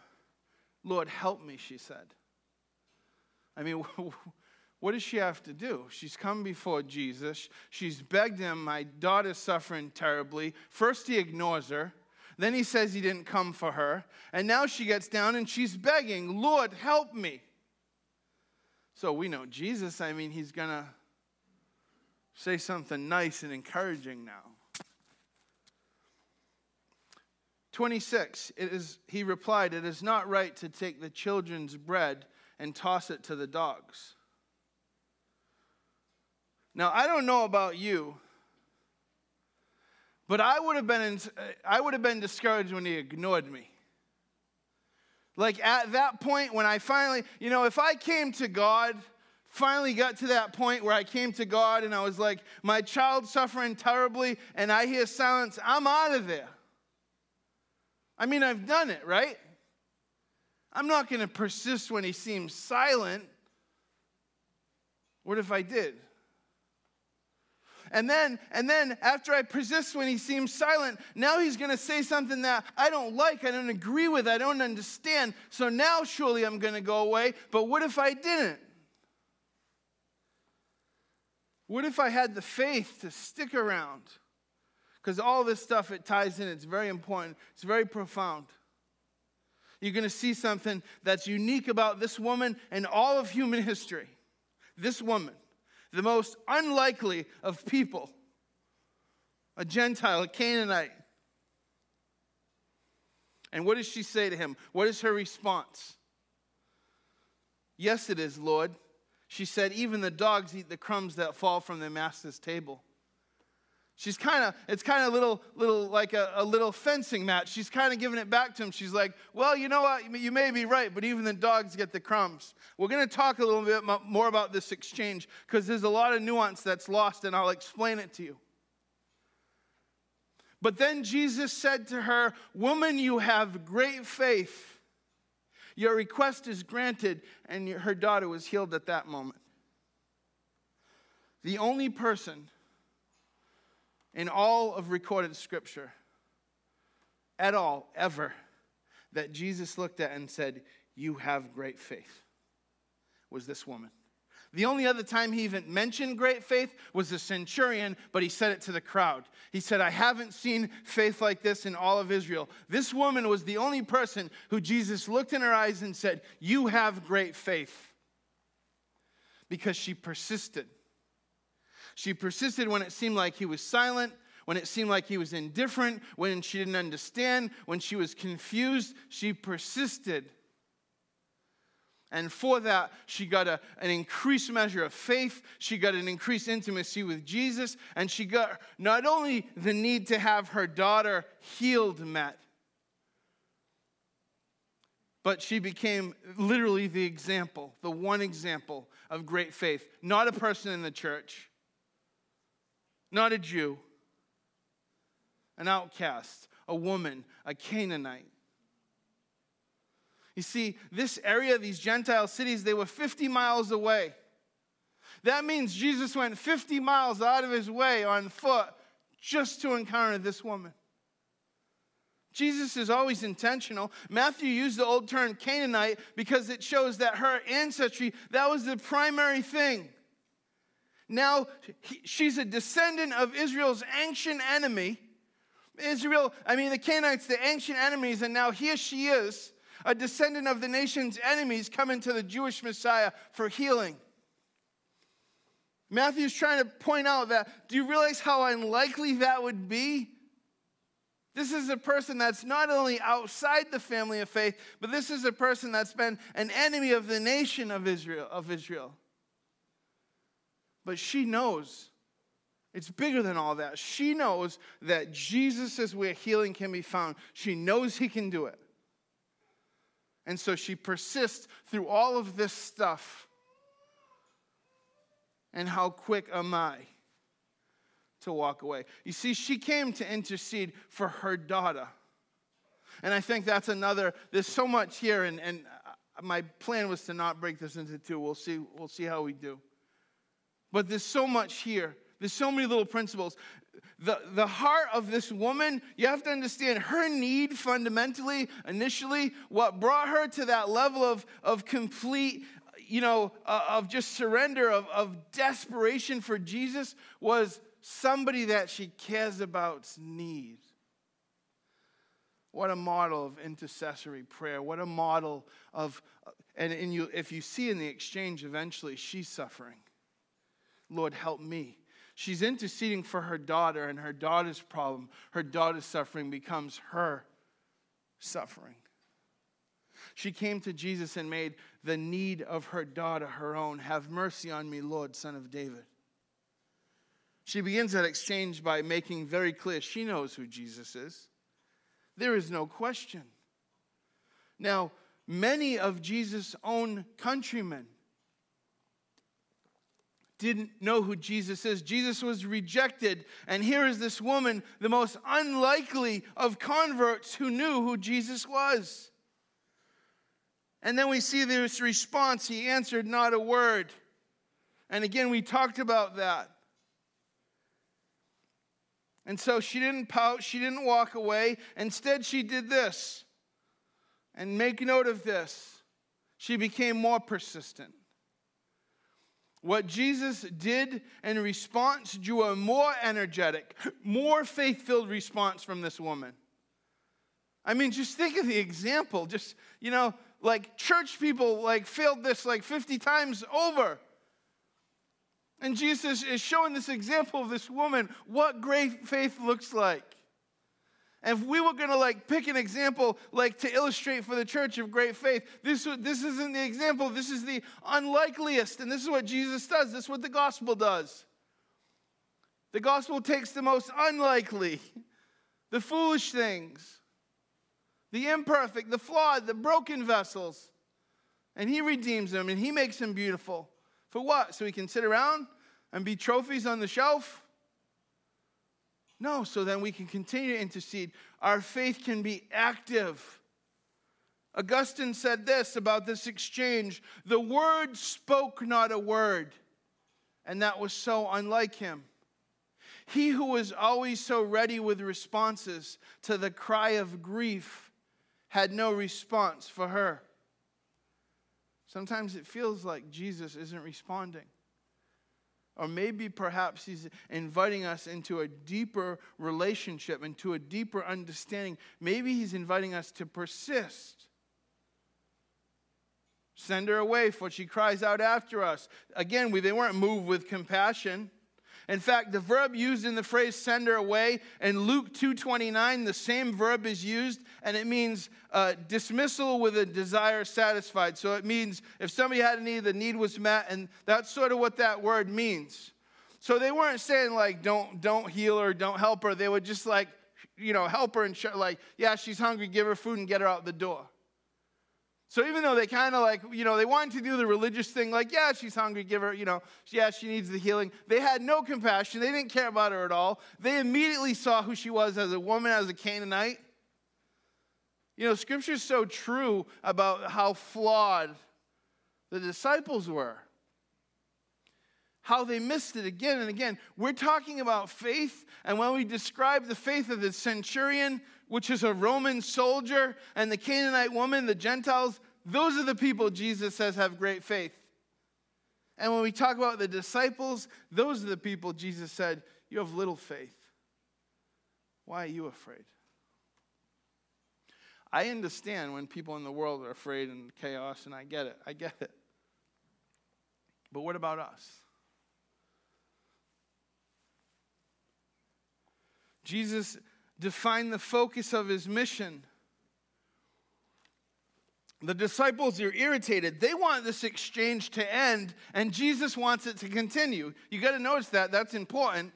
Lord, help me, she said. I mean, what does she have to do? She's come before Jesus. She's begged him, My daughter's suffering terribly. First, he ignores her. Then he says he didn't come for her. And now she gets down and she's begging, Lord, help me. So we know Jesus, I mean, he's going to say something nice and encouraging now. 26, it is, he replied, It is not right to take the children's bread and toss it to the dogs. Now, I don't know about you, but I would have been, I would have been discouraged when he ignored me. Like at that point, when I finally, you know, if I came to God, finally got to that point where I came to God and I was like, my child's suffering terribly, and I hear silence, I'm out of there. I mean, I've done it, right? I'm not going to persist when he seems silent. What if I did? And then, and then after I persist when he seems silent, now he's going to say something that I don't like, I don't agree with, I don't understand. So now surely I'm going to go away. But what if I didn't? What if I had the faith to stick around? Because all this stuff, it ties in. It's very important, it's very profound. You're going to see something that's unique about this woman and all of human history. This woman, the most unlikely of people, a Gentile, a Canaanite. And what does she say to him? What is her response? Yes, it is, Lord. She said, Even the dogs eat the crumbs that fall from their master's table. She's kind of, it's kind of little, little like a, a little fencing match. She's kind of giving it back to him. She's like, well, you know what? You may be right, but even the dogs get the crumbs. We're going to talk a little bit more about this exchange because there's a lot of nuance that's lost, and I'll explain it to you. But then Jesus said to her, Woman, you have great faith. Your request is granted. And her daughter was healed at that moment. The only person in all of recorded scripture at all, ever, that Jesus looked at and said, You have great faith, was this woman. The only other time he even mentioned great faith was the centurion, but he said it to the crowd. He said, I haven't seen faith like this in all of Israel. This woman was the only person who Jesus looked in her eyes and said, You have great faith. Because she persisted. She persisted when it seemed like he was silent, when it seemed like he was indifferent, when she didn't understand, when she was confused. She persisted. And for that, she got a, an increased measure of faith. She got an increased intimacy with Jesus. And she got not only the need to have her daughter healed met, but she became literally the example, the one example of great faith. Not a person in the church, not a Jew, an outcast, a woman, a Canaanite. You see, this area, these Gentile cities, they were 50 miles away. That means Jesus went 50 miles out of his way on foot just to encounter this woman. Jesus is always intentional. Matthew used the old term Canaanite because it shows that her ancestry, that was the primary thing. Now, he, she's a descendant of Israel's ancient enemy. Israel, I mean, the Canaanites, the ancient enemies, and now here she is, a descendant of the nation's enemies, coming to the Jewish Messiah for healing. Matthew's trying to point out that do you realize how unlikely that would be? This is a person that's not only outside the family of faith, but this is a person that's been an enemy of the nation of Israel, of Israel. But she knows it's bigger than all that. She knows that Jesus is where healing can be found. She knows he can do it. And so she persists through all of this stuff. And how quick am I to walk away? You see, she came to intercede for her daughter. And I think that's another, there's so much here, and, and my plan was to not break this into two. We'll see, we'll see how we do. But there's so much here. There's so many little principles. The, the heart of this woman, you have to understand her need fundamentally, initially, what brought her to that level of, of complete, you know, uh, of just surrender, of, of desperation for Jesus was somebody that she cares about's need. What a model of intercessory prayer. What a model of, and, and you, if you see in the exchange, eventually she's suffering. Lord, help me. She's interceding for her daughter, and her daughter's problem, her daughter's suffering becomes her suffering. She came to Jesus and made the need of her daughter her own. Have mercy on me, Lord, son of David. She begins that exchange by making very clear she knows who Jesus is. There is no question. Now, many of Jesus' own countrymen didn't know who Jesus is. Jesus was rejected. And here is this woman, the most unlikely of converts, who knew who Jesus was. And then we see this response He answered not a word. And again, we talked about that. And so she didn't pout, she didn't walk away. Instead, she did this. And make note of this she became more persistent. What Jesus did in response drew a more energetic, more faith filled response from this woman. I mean, just think of the example. Just, you know, like church people like failed this like 50 times over. And Jesus is showing this example of this woman what great faith looks like. And if we were going to like pick an example like to illustrate for the church of great faith, this, this isn't the example. This is the unlikeliest. And this is what Jesus does. This is what the gospel does. The gospel takes the most unlikely, the foolish things, the imperfect, the flawed, the broken vessels, and he redeems them and he makes them beautiful. For what? So we can sit around and be trophies on the shelf? No, so then we can continue to intercede. Our faith can be active. Augustine said this about this exchange the word spoke not a word, and that was so unlike him. He who was always so ready with responses to the cry of grief had no response for her. Sometimes it feels like Jesus isn't responding. Or maybe perhaps he's inviting us into a deeper relationship, into a deeper understanding. Maybe he's inviting us to persist. Send her away, for she cries out after us. Again, we, they weren't moved with compassion. In fact, the verb used in the phrase send her away in Luke 2:29, the same verb is used, and it means uh, dismissal with a desire satisfied. So it means if somebody had a need, the need was met, and that's sort of what that word means. So they weren't saying like don't don't heal her, don't help her. They would just like you know help her and sh- like yeah she's hungry, give her food and get her out the door. So even though they kind of like, you know, they wanted to do the religious thing, like, yeah, she's hungry, give her, you know, yeah, she needs the healing. They had no compassion. They didn't care about her at all. They immediately saw who she was as a woman, as a Canaanite. You know, scripture is so true about how flawed the disciples were, how they missed it again and again. We're talking about faith, and when we describe the faith of the centurion, which is a Roman soldier, and the Canaanite woman, the Gentiles, those are the people Jesus says have great faith. And when we talk about the disciples, those are the people Jesus said, You have little faith. Why are you afraid? I understand when people in the world are afraid and chaos, and I get it. I get it. But what about us? Jesus defined the focus of his mission. The disciples are irritated. They want this exchange to end, and Jesus wants it to continue. You got to notice that. That's important.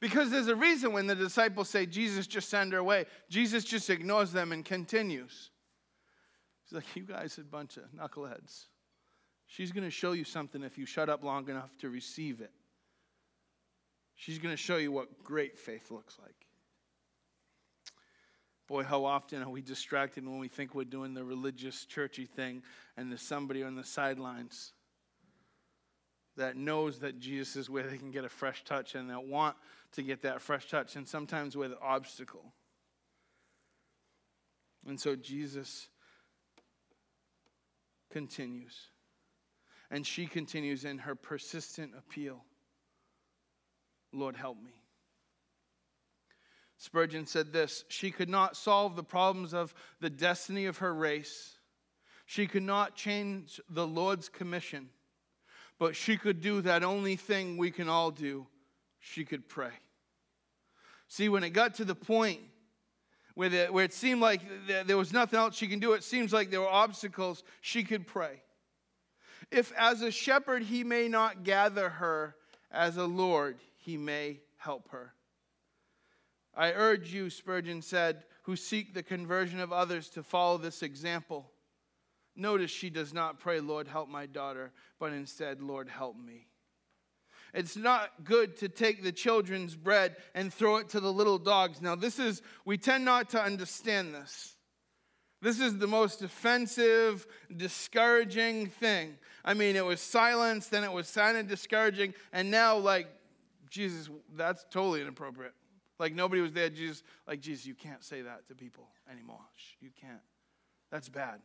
Because there's a reason when the disciples say, Jesus, just send her away. Jesus just ignores them and continues. He's like, You guys are a bunch of knuckleheads. She's going to show you something if you shut up long enough to receive it. She's going to show you what great faith looks like. Boy, how often are we distracted when we think we're doing the religious, churchy thing, and there's somebody on the sidelines that knows that Jesus is where they can get a fresh touch and that want to get that fresh touch, and sometimes with obstacle. And so Jesus continues. And she continues in her persistent appeal Lord, help me. Spurgeon said this She could not solve the problems of the destiny of her race. She could not change the Lord's commission, but she could do that only thing we can all do she could pray. See, when it got to the point where, the, where it seemed like there was nothing else she can do, it seems like there were obstacles, she could pray. If as a shepherd he may not gather her, as a Lord he may help her. I urge you, Spurgeon said, who seek the conversion of others to follow this example. Notice she does not pray, Lord, help my daughter, but instead, Lord, help me. It's not good to take the children's bread and throw it to the little dogs. Now, this is, we tend not to understand this. This is the most offensive, discouraging thing. I mean, it was silence, then it was of discouraging, and now, like, Jesus, that's totally inappropriate. Like nobody was there. Jesus, like, Jesus, you can't say that to people anymore. You can't. That's bad.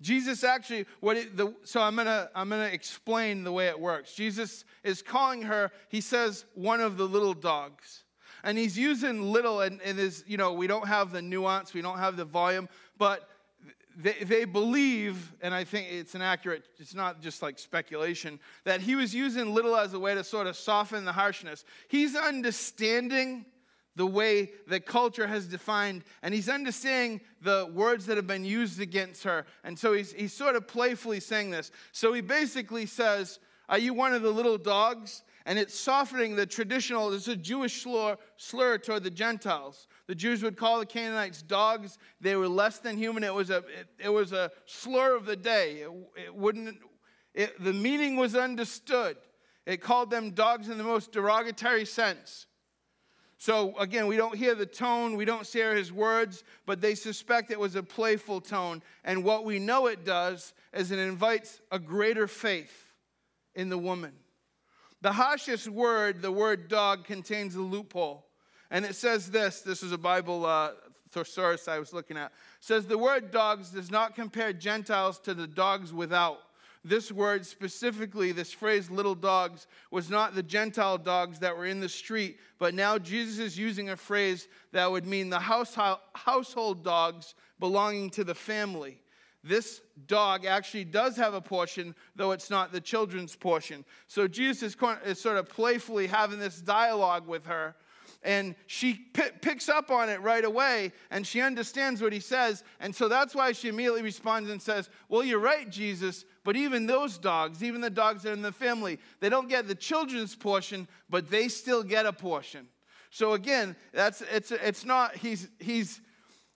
Jesus actually, what it, the, so I'm gonna I'm gonna explain the way it works. Jesus is calling her. He says one of the little dogs, and he's using little, and, and is you know we don't have the nuance, we don't have the volume, but they, they believe, and I think it's an accurate, it's not just like speculation, that he was using little as a way to sort of soften the harshness. He's understanding the way that culture has defined, and he's understanding the words that have been used against her. And so he's, he's sort of playfully saying this. So he basically says, Are you one of the little dogs? And it's softening the traditional, it's a Jewish slur, slur toward the Gentiles. The Jews would call the Canaanites dogs. They were less than human. It was a, it, it was a slur of the day. It, it wouldn't, it, the meaning was understood. It called them dogs in the most derogatory sense. So again, we don't hear the tone, we don't hear his words, but they suspect it was a playful tone. And what we know it does is it invites a greater faith in the woman. The harshest word, the word dog, contains a loophole. And it says this this is a Bible uh, thesaurus I was looking at. It says the word dogs does not compare Gentiles to the dogs without. This word specifically, this phrase little dogs, was not the Gentile dogs that were in the street, but now Jesus is using a phrase that would mean the household dogs belonging to the family. This dog actually does have a portion, though it's not the children's portion. So Jesus is sort of playfully having this dialogue with her and she p- picks up on it right away and she understands what he says. And so that's why she immediately responds and says, Well, you're right, Jesus, but even those dogs, even the dogs that are in the family, they don't get the children's portion, but they still get a portion. So again, that's it's it's not he's he's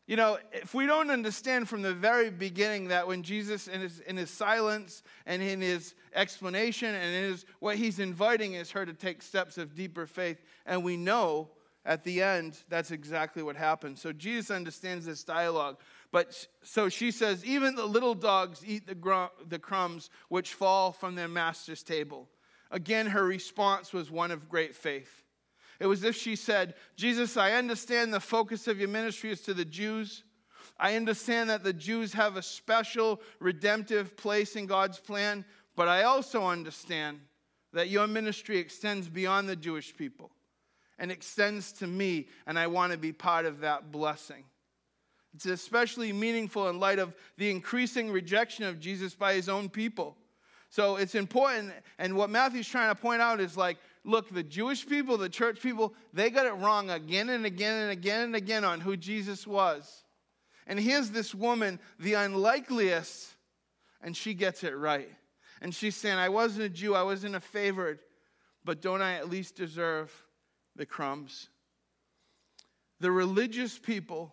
You know, if we don't understand from the very beginning that when Jesus, in his, in his silence and in his explanation and in his, what he's inviting is her to take steps of deeper faith, and we know at the end that's exactly what happens. So Jesus understands this dialogue. But so she says, even the little dogs eat the, the crumbs which fall from their master's table. Again, her response was one of great faith. It was as if she said, Jesus, I understand the focus of your ministry is to the Jews. I understand that the Jews have a special redemptive place in God's plan, but I also understand that your ministry extends beyond the Jewish people and extends to me, and I want to be part of that blessing. It's especially meaningful in light of the increasing rejection of Jesus by his own people. So it's important, and what Matthew's trying to point out is like, look, the Jewish people, the church people, they got it wrong again and again and again and again on who Jesus was. And here's this woman, the unlikeliest, and she gets it right. And she's saying, I wasn't a Jew, I wasn't a favored, but don't I at least deserve the crumbs? The religious people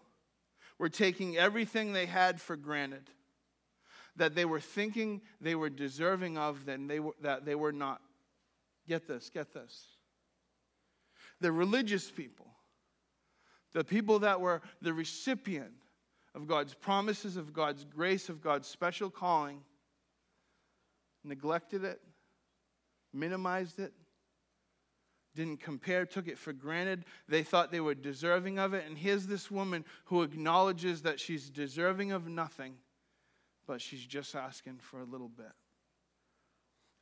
were taking everything they had for granted, that they were thinking they were deserving of, then they were, that they were not. Get this, get this. The religious people, the people that were the recipient of God's promises, of God's grace, of God's special calling, neglected it, minimized it, didn't compare, took it for granted. They thought they were deserving of it. And here's this woman who acknowledges that she's deserving of nothing, but she's just asking for a little bit.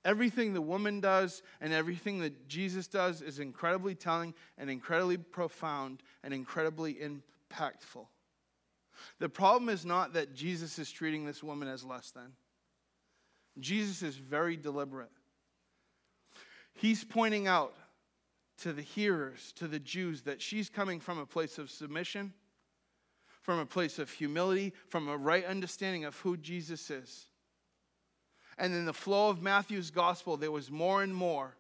Everything the woman does and everything that Jesus does is incredibly telling and incredibly profound and incredibly impactful. The problem is not that Jesus is treating this woman as less than. Jesus is very deliberate. He's pointing out to the hearers, to the Jews, that she's coming from a place of submission, from a place of humility, from a right understanding of who Jesus is. And in the flow of Matthew's gospel, there was more and more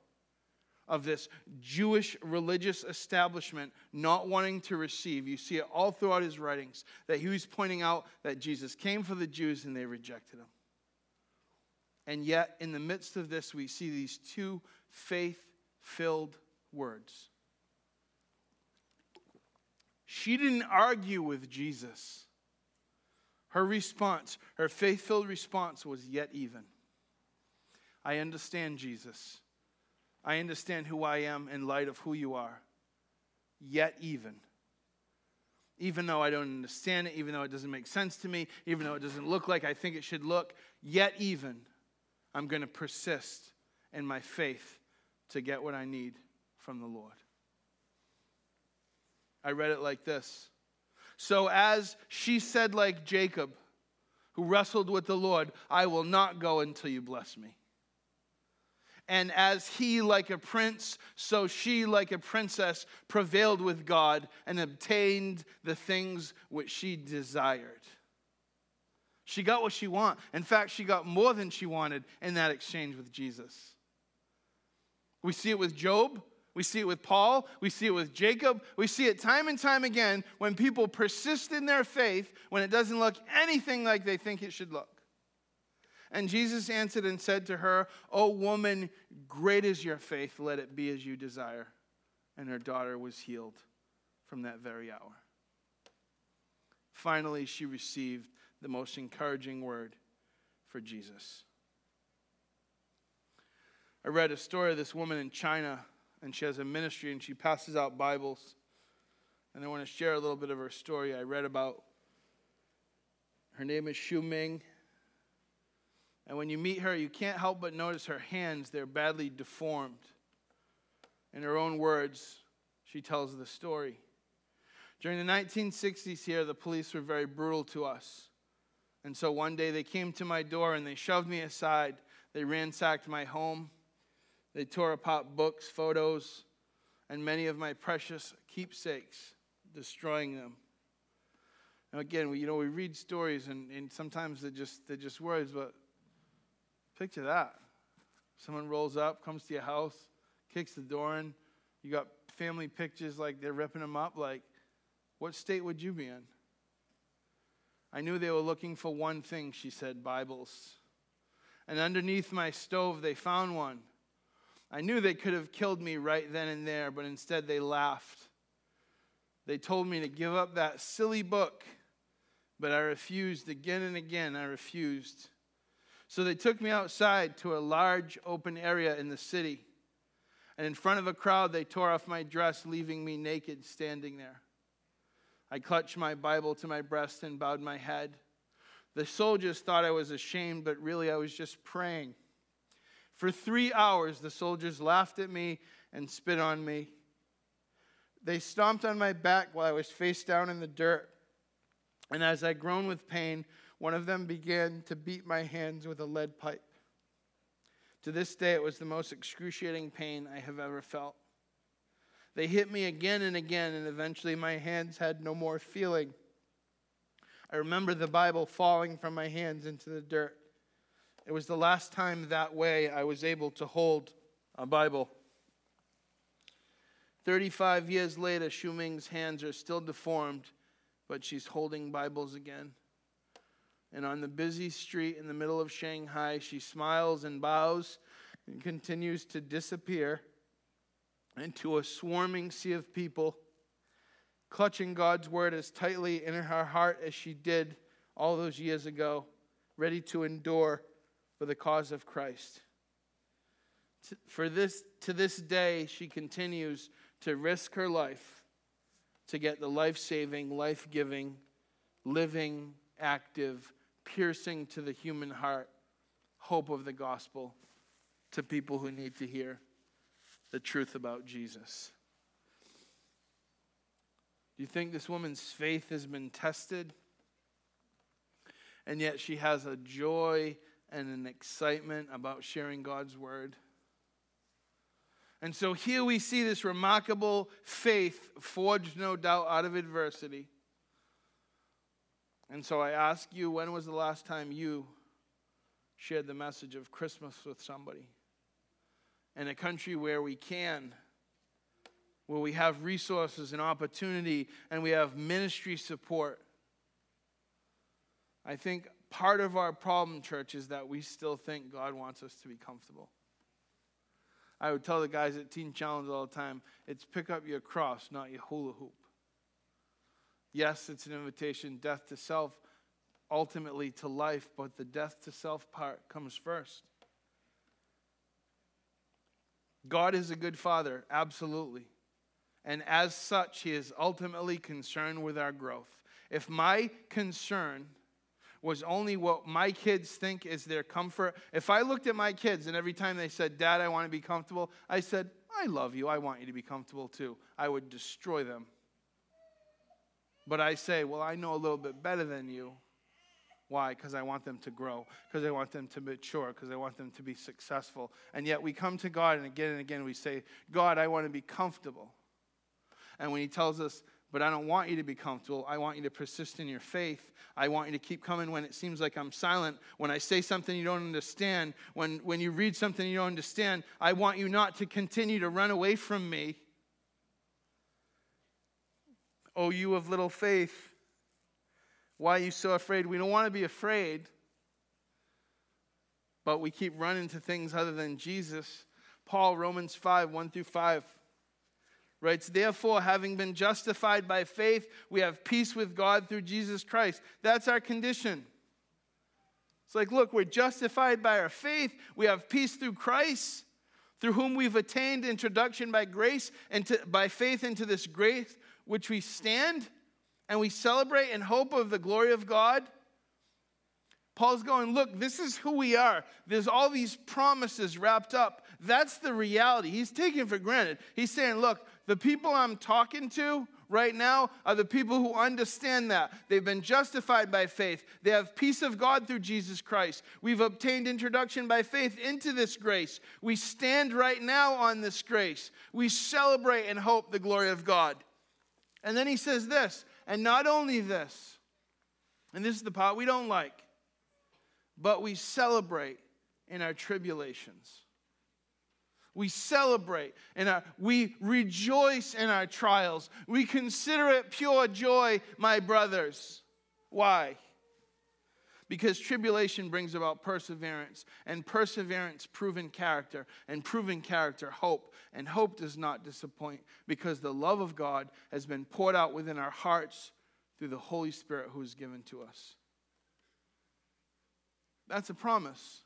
of this Jewish religious establishment not wanting to receive. You see it all throughout his writings that he was pointing out that Jesus came for the Jews and they rejected him. And yet, in the midst of this, we see these two faith filled words. She didn't argue with Jesus. Her response, her faith filled response, was yet even. I understand, Jesus. I understand who I am in light of who you are. Yet even. Even though I don't understand it, even though it doesn't make sense to me, even though it doesn't look like I think it should look, yet even, I'm going to persist in my faith to get what I need from the Lord. I read it like this So, as she said, like Jacob, who wrestled with the Lord, I will not go until you bless me. And as he, like a prince, so she, like a princess, prevailed with God and obtained the things which she desired. She got what she wanted. In fact, she got more than she wanted in that exchange with Jesus. We see it with Job. We see it with Paul. We see it with Jacob. We see it time and time again when people persist in their faith when it doesn't look anything like they think it should look. And Jesus answered and said to her, O woman, great is your faith, let it be as you desire. And her daughter was healed from that very hour. Finally, she received the most encouraging word for Jesus. I read a story of this woman in China, and she has a ministry and she passes out Bibles. And I want to share a little bit of her story I read about. Her name is Xu Ming. And when you meet her, you can't help but notice her hands, they're badly deformed. In her own words, she tells the story. During the 1960s here, the police were very brutal to us. And so one day they came to my door and they shoved me aside. They ransacked my home. They tore apart books, photos, and many of my precious keepsakes, destroying them. Now again, we, you know, we read stories and, and sometimes they're just, they're just words, but Picture that. Someone rolls up, comes to your house, kicks the door in. You got family pictures like they're ripping them up. Like, what state would you be in? I knew they were looking for one thing, she said Bibles. And underneath my stove, they found one. I knew they could have killed me right then and there, but instead they laughed. They told me to give up that silly book, but I refused again and again. I refused. So they took me outside to a large open area in the city. And in front of a crowd, they tore off my dress, leaving me naked standing there. I clutched my Bible to my breast and bowed my head. The soldiers thought I was ashamed, but really I was just praying. For three hours, the soldiers laughed at me and spit on me. They stomped on my back while I was face down in the dirt. And as I groaned with pain, one of them began to beat my hands with a lead pipe. To this day, it was the most excruciating pain I have ever felt. They hit me again and again, and eventually my hands had no more feeling. I remember the Bible falling from my hands into the dirt. It was the last time that way I was able to hold a Bible. 35 years later, Shuming's hands are still deformed, but she's holding Bibles again. And on the busy street in the middle of Shanghai, she smiles and bows and continues to disappear into a swarming sea of people, clutching God's word as tightly in her heart as she did all those years ago, ready to endure for the cause of Christ. T- For this, to this day, she continues to risk her life to get the life saving, life giving, living, active, piercing to the human heart hope of the gospel to people who need to hear the truth about Jesus. Do you think this woman's faith has been tested? And yet she has a joy and an excitement about sharing God's word. And so here we see this remarkable faith forged, no doubt, out of adversity. And so I ask you, when was the last time you shared the message of Christmas with somebody? In a country where we can, where we have resources and opportunity, and we have ministry support. I think part of our problem, church, is that we still think God wants us to be comfortable. I would tell the guys at Teen Challenge all the time it's pick up your cross, not your hula hoop. Yes, it's an invitation, death to self, ultimately to life, but the death to self part comes first. God is a good father, absolutely. And as such, he is ultimately concerned with our growth. If my concern was only what my kids think is their comfort, if I looked at my kids and every time they said, Dad, I want to be comfortable, I said, I love you. I want you to be comfortable too. I would destroy them. But I say, Well, I know a little bit better than you. Why? Because I want them to grow, because I want them to mature, because I want them to be successful. And yet we come to God and again and again we say, God, I want to be comfortable. And when He tells us, but I don't want you to be comfortable. I want you to persist in your faith. I want you to keep coming when it seems like I'm silent. When I say something you don't understand, when, when you read something you don't understand, I want you not to continue to run away from me. Oh, you of little faith. Why are you so afraid? We don't want to be afraid, but we keep running to things other than Jesus. Paul, Romans 5 1 through 5 writes, Therefore, having been justified by faith, we have peace with God through Jesus Christ. That's our condition. It's like, look, we're justified by our faith. We have peace through Christ, through whom we've attained introduction by grace and to, by faith into this grace which we stand and we celebrate in hope of the glory of God. Paul's going, look, this is who we are. There's all these promises wrapped up. That's the reality. He's taking for granted. He's saying, look, the people I'm talking to right now are the people who understand that. They've been justified by faith. They have peace of God through Jesus Christ. We've obtained introduction by faith into this grace. We stand right now on this grace. We celebrate and hope the glory of God. And then he says this, and not only this, and this is the part we don't like, but we celebrate in our tribulations. We celebrate and our, we rejoice in our trials. We consider it pure joy, my brothers. Why? Because tribulation brings about perseverance, and perseverance, proven character, and proven character, hope. And hope does not disappoint, because the love of God has been poured out within our hearts through the Holy Spirit who is given to us. That's a promise.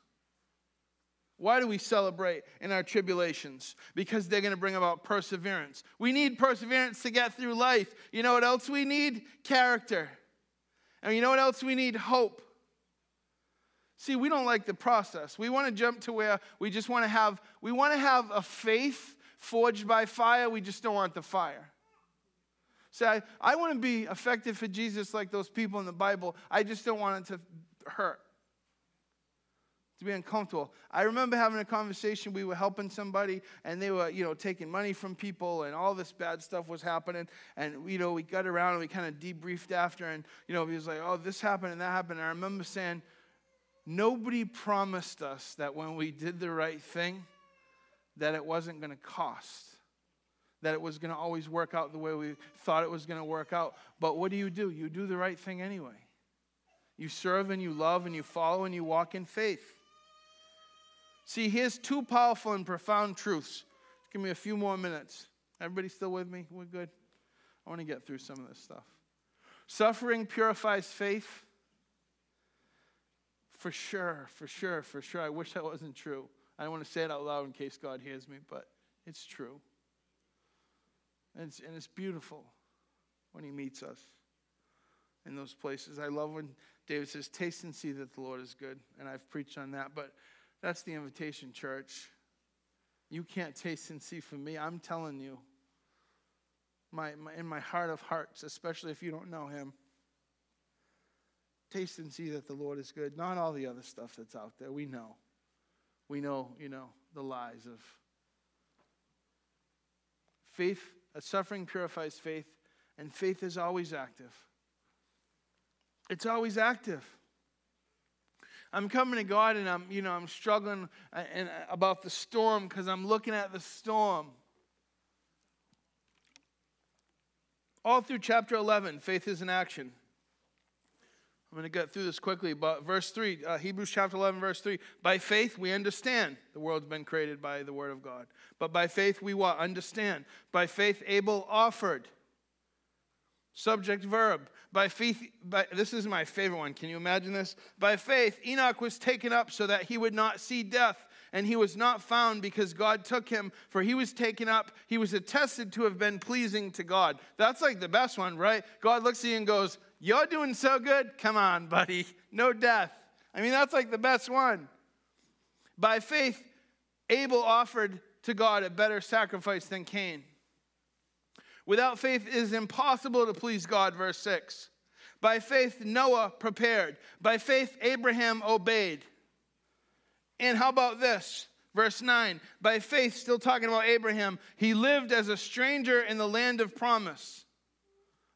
Why do we celebrate in our tribulations? Because they're going to bring about perseverance. We need perseverance to get through life. You know what else we need? Character. And you know what else we need? Hope. See, we don't like the process. We want to jump to where we just want to have we want to have a faith forged by fire. We just don't want the fire. Say, I, I want to be effective for Jesus like those people in the Bible. I just don't want it to hurt. To be uncomfortable. I remember having a conversation. We were helping somebody, and they were, you know, taking money from people, and all this bad stuff was happening. And you know, we got around and we kind of debriefed after, and you know, he was like, "Oh, this happened and that happened." And I remember saying, Nobody promised us that when we did the right thing, that it wasn't going to cost, that it was going to always work out the way we thought it was going to work out. But what do you do? You do the right thing anyway. You serve and you love and you follow and you walk in faith. See, here's two powerful and profound truths. Give me a few more minutes. Everybody still with me? We're good? I want to get through some of this stuff. Suffering purifies faith. For sure, for sure, for sure. I wish that wasn't true. I don't want to say it out loud in case God hears me, but it's true. And it's, and it's beautiful when He meets us in those places. I love when David says, Taste and see that the Lord is good. And I've preached on that, but that's the invitation, church. You can't taste and see from me. I'm telling you. My, my, in my heart of hearts, especially if you don't know Him. Taste and see that the Lord is good. Not all the other stuff that's out there. We know. We know, you know, the lies of faith. A suffering purifies faith, and faith is always active. It's always active. I'm coming to God and I'm, you know, I'm struggling and uh, about the storm because I'm looking at the storm. All through chapter 11, faith is in action. I'm going to get through this quickly, but verse 3, uh, Hebrews chapter 11, verse 3. By faith, we understand the world's been created by the word of God. But by faith, we what? Understand. By faith, Abel offered. Subject verb. By faith, by, this is my favorite one. Can you imagine this? By faith, Enoch was taken up so that he would not see death. And he was not found because God took him, for he was taken up. He was attested to have been pleasing to God. That's like the best one, right? God looks at you and goes, you're doing so good. Come on, buddy. No death. I mean, that's like the best one. By faith, Abel offered to God a better sacrifice than Cain. Without faith, it is impossible to please God, verse 6. By faith, Noah prepared. By faith, Abraham obeyed. And how about this? Verse 9. By faith, still talking about Abraham, he lived as a stranger in the land of promise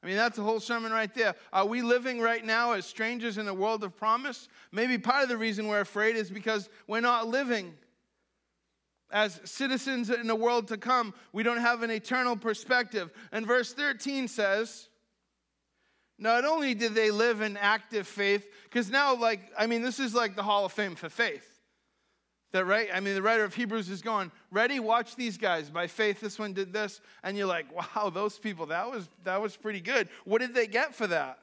I mean, that's a whole sermon right there. Are we living right now as strangers in a world of promise? Maybe part of the reason we're afraid is because we're not living as citizens in a world to come. We don't have an eternal perspective. And verse 13 says, not only did they live in active faith, because now, like, I mean, this is like the Hall of Fame for faith. That right? I mean, the writer of Hebrews is going, ready? Watch these guys. By faith, this one did this. And you're like, wow, those people, that was that was pretty good. What did they get for that?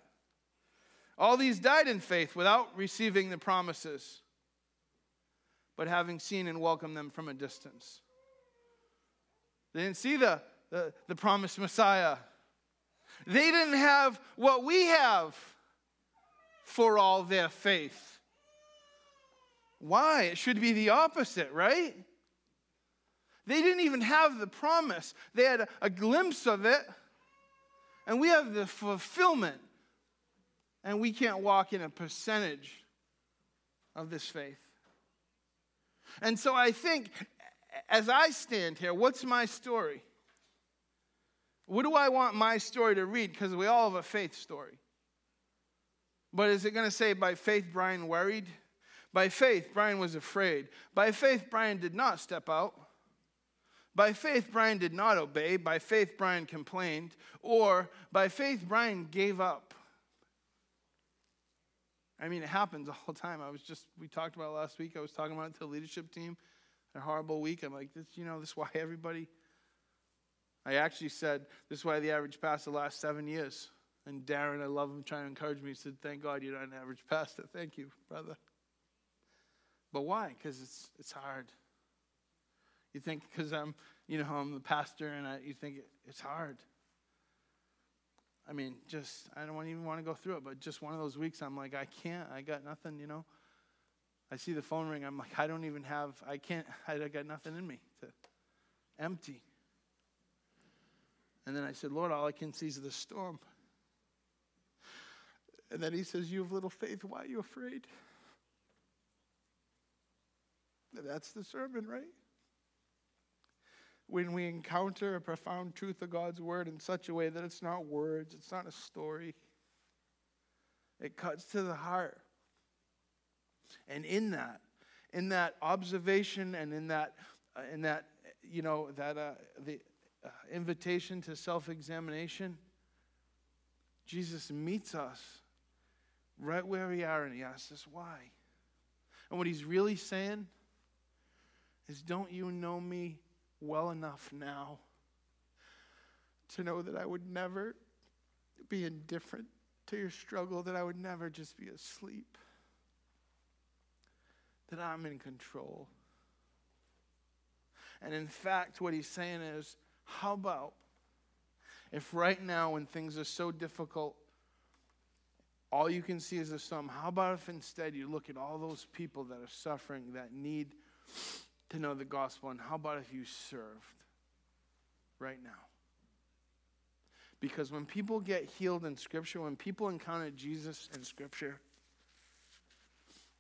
All these died in faith without receiving the promises, but having seen and welcomed them from a distance. They didn't see the, the, the promised Messiah. They didn't have what we have for all their faith. Why? It should be the opposite, right? They didn't even have the promise, they had a, a glimpse of it, and we have the fulfillment. And we can't walk in a percentage of this faith. And so I think, as I stand here, what's my story? What do I want my story to read? Because we all have a faith story. But is it going to say, by faith, Brian worried? By faith, Brian was afraid. By faith, Brian did not step out. By faith, Brian did not obey. By faith, Brian complained. Or by faith, Brian gave up. I mean, it happens all the time. I was just, we talked about last week. I was talking about it to the leadership team. A horrible week. I'm like, this, you know, this is why everybody. I actually said, this is why the average pastor lasts seven years. And Darren, I love him trying to encourage me. He said, thank God you're not an average pastor. Thank you, brother. But why? Because it's, it's hard. You think because I'm, you know, I'm the pastor and I, you think it's hard. I mean, just, I don't even want to go through it, but just one of those weeks, I'm like, I can't, I got nothing, you know. I see the phone ring, I'm like, I don't even have, I can't, I got nothing in me to empty. And then I said, Lord, all I can see is the storm. And then he says, You have little faith, why are you afraid? That's the sermon, right? When we encounter a profound truth of God's word in such a way that it's not words, it's not a story, it cuts to the heart. And in that, in that observation and in that, uh, in that, you know, that uh, the uh, invitation to self-examination, Jesus meets us right where we are, and he asks us why. And what he's really saying is, "Don't you know me well enough now to know that I would never be indifferent to your struggle, that I would never just be asleep, that I'm in control. And in fact, what he's saying is, how about if right now, when things are so difficult, all you can see is a sum, how about if instead you look at all those people that are suffering, that need to know the gospel. And how about if you served right now? Because when people get healed in Scripture, when people encounter Jesus in Scripture,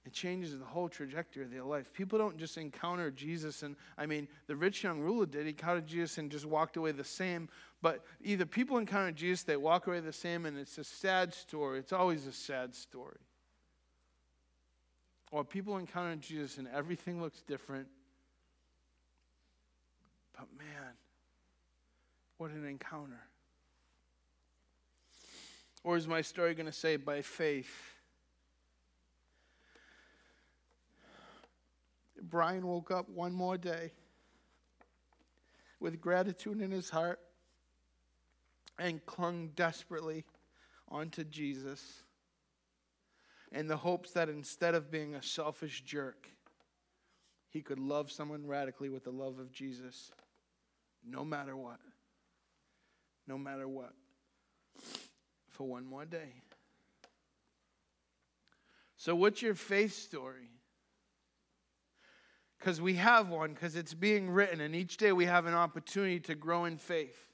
it changes the whole trajectory of their life. People don't just encounter Jesus, and I mean, the rich young ruler did. He encountered Jesus and just walked away the same. But either people encounter Jesus, they walk away the same, and it's a sad story. It's always a sad story. Or people encounter Jesus and everything looks different, but man, what an encounter. Or is my story going to say, by faith? Brian woke up one more day with gratitude in his heart and clung desperately onto Jesus in the hopes that instead of being a selfish jerk, he could love someone radically with the love of Jesus no matter what. No matter what. For one more day. So, what's your faith story? Because we have one, because it's being written, and each day we have an opportunity to grow in faith,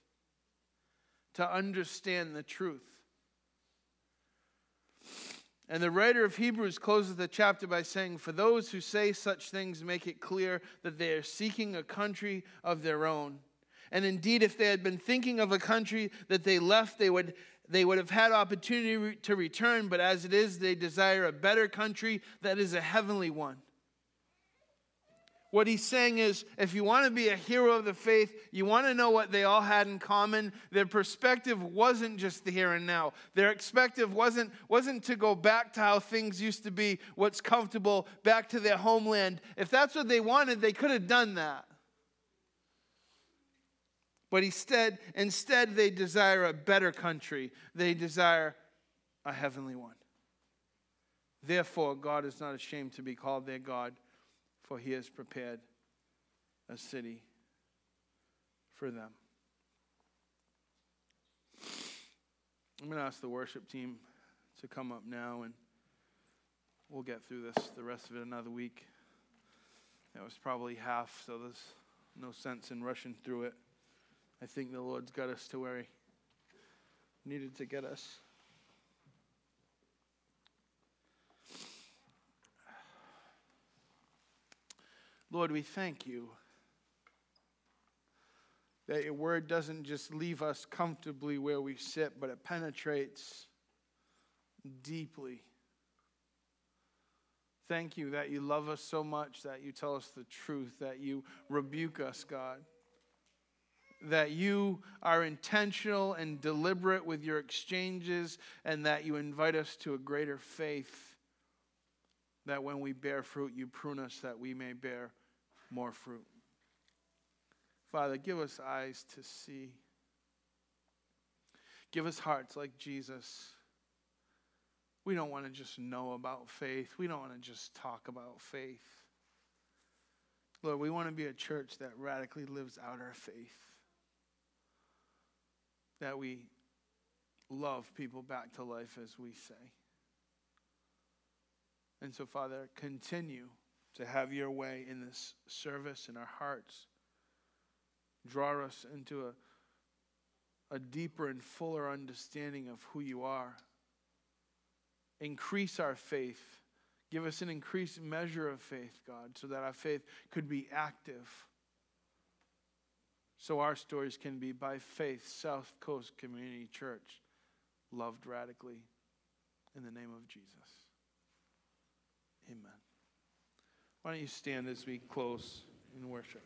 to understand the truth. And the writer of Hebrews closes the chapter by saying, For those who say such things make it clear that they are seeking a country of their own. And indeed, if they had been thinking of a country that they left, they would, they would have had opportunity to return. But as it is, they desire a better country that is a heavenly one. What he's saying is if you want to be a hero of the faith, you want to know what they all had in common, their perspective wasn't just the here and now. Their perspective wasn't, wasn't to go back to how things used to be, what's comfortable, back to their homeland. If that's what they wanted, they could have done that. But instead, instead, they desire a better country. They desire a heavenly one. Therefore, God is not ashamed to be called their God for he has prepared a city for them. I'm going to ask the worship team to come up now and we'll get through this the rest of it another week. That was probably half, so there's no sense in rushing through it. I think the Lord's got us to where He needed to get us. Lord, we thank you that your word doesn't just leave us comfortably where we sit, but it penetrates deeply. Thank you that you love us so much that you tell us the truth, that you rebuke us, God. That you are intentional and deliberate with your exchanges, and that you invite us to a greater faith that when we bear fruit, you prune us that we may bear more fruit. Father, give us eyes to see. Give us hearts like Jesus. We don't want to just know about faith. We don't want to just talk about faith. Lord, we want to be a church that radically lives out our faith. That we love people back to life, as we say. And so, Father, continue to have your way in this service in our hearts. Draw us into a, a deeper and fuller understanding of who you are. Increase our faith. Give us an increased measure of faith, God, so that our faith could be active. So our stories can be by faith, South Coast Community Church, loved radically in the name of Jesus. Amen. Why don't you stand as we close in worship?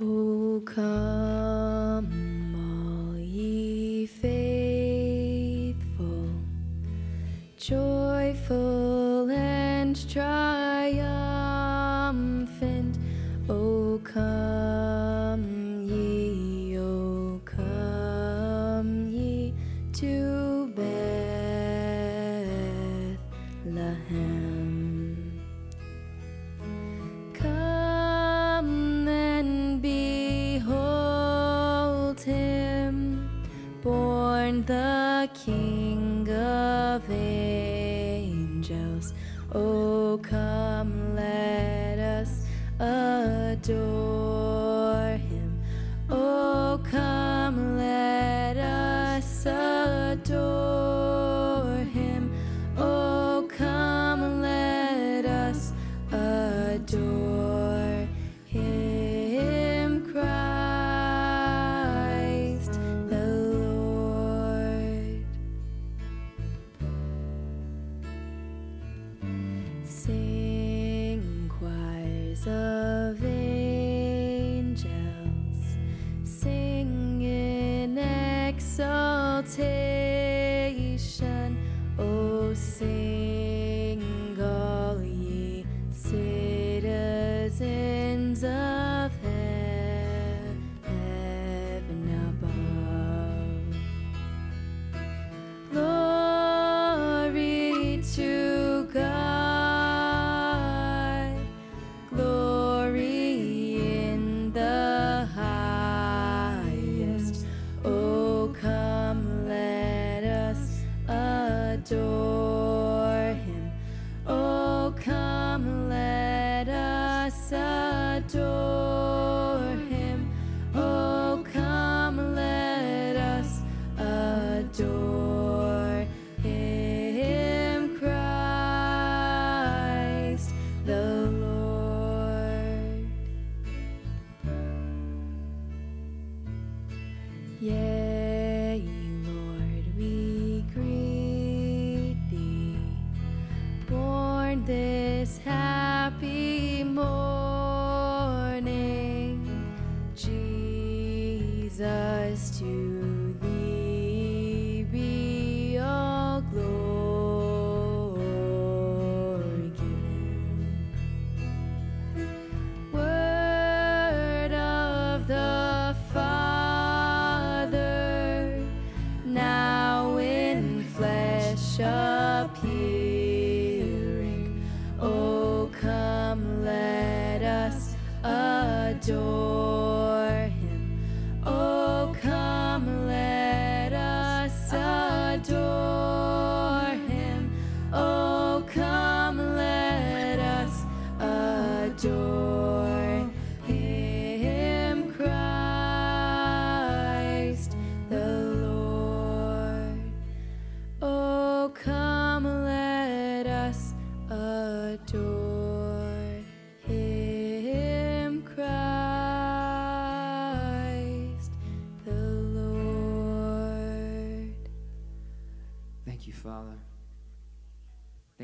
O come, King of angels. Oh, come, let us adore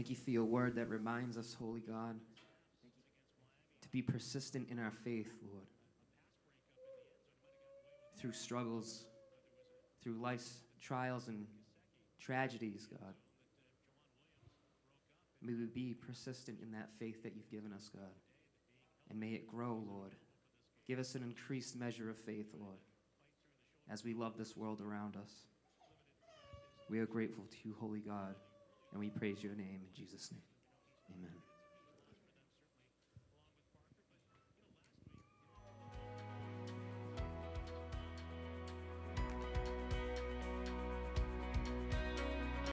Thank you for your word that reminds us, Holy God. To be persistent in our faith, Lord. Through struggles, through life's trials and tragedies, God. May we be persistent in that faith that you've given us, God. And may it grow, Lord. Give us an increased measure of faith, Lord, as we love this world around us. We are grateful to you, Holy God, and we praise your name in Jesus' name. Amen.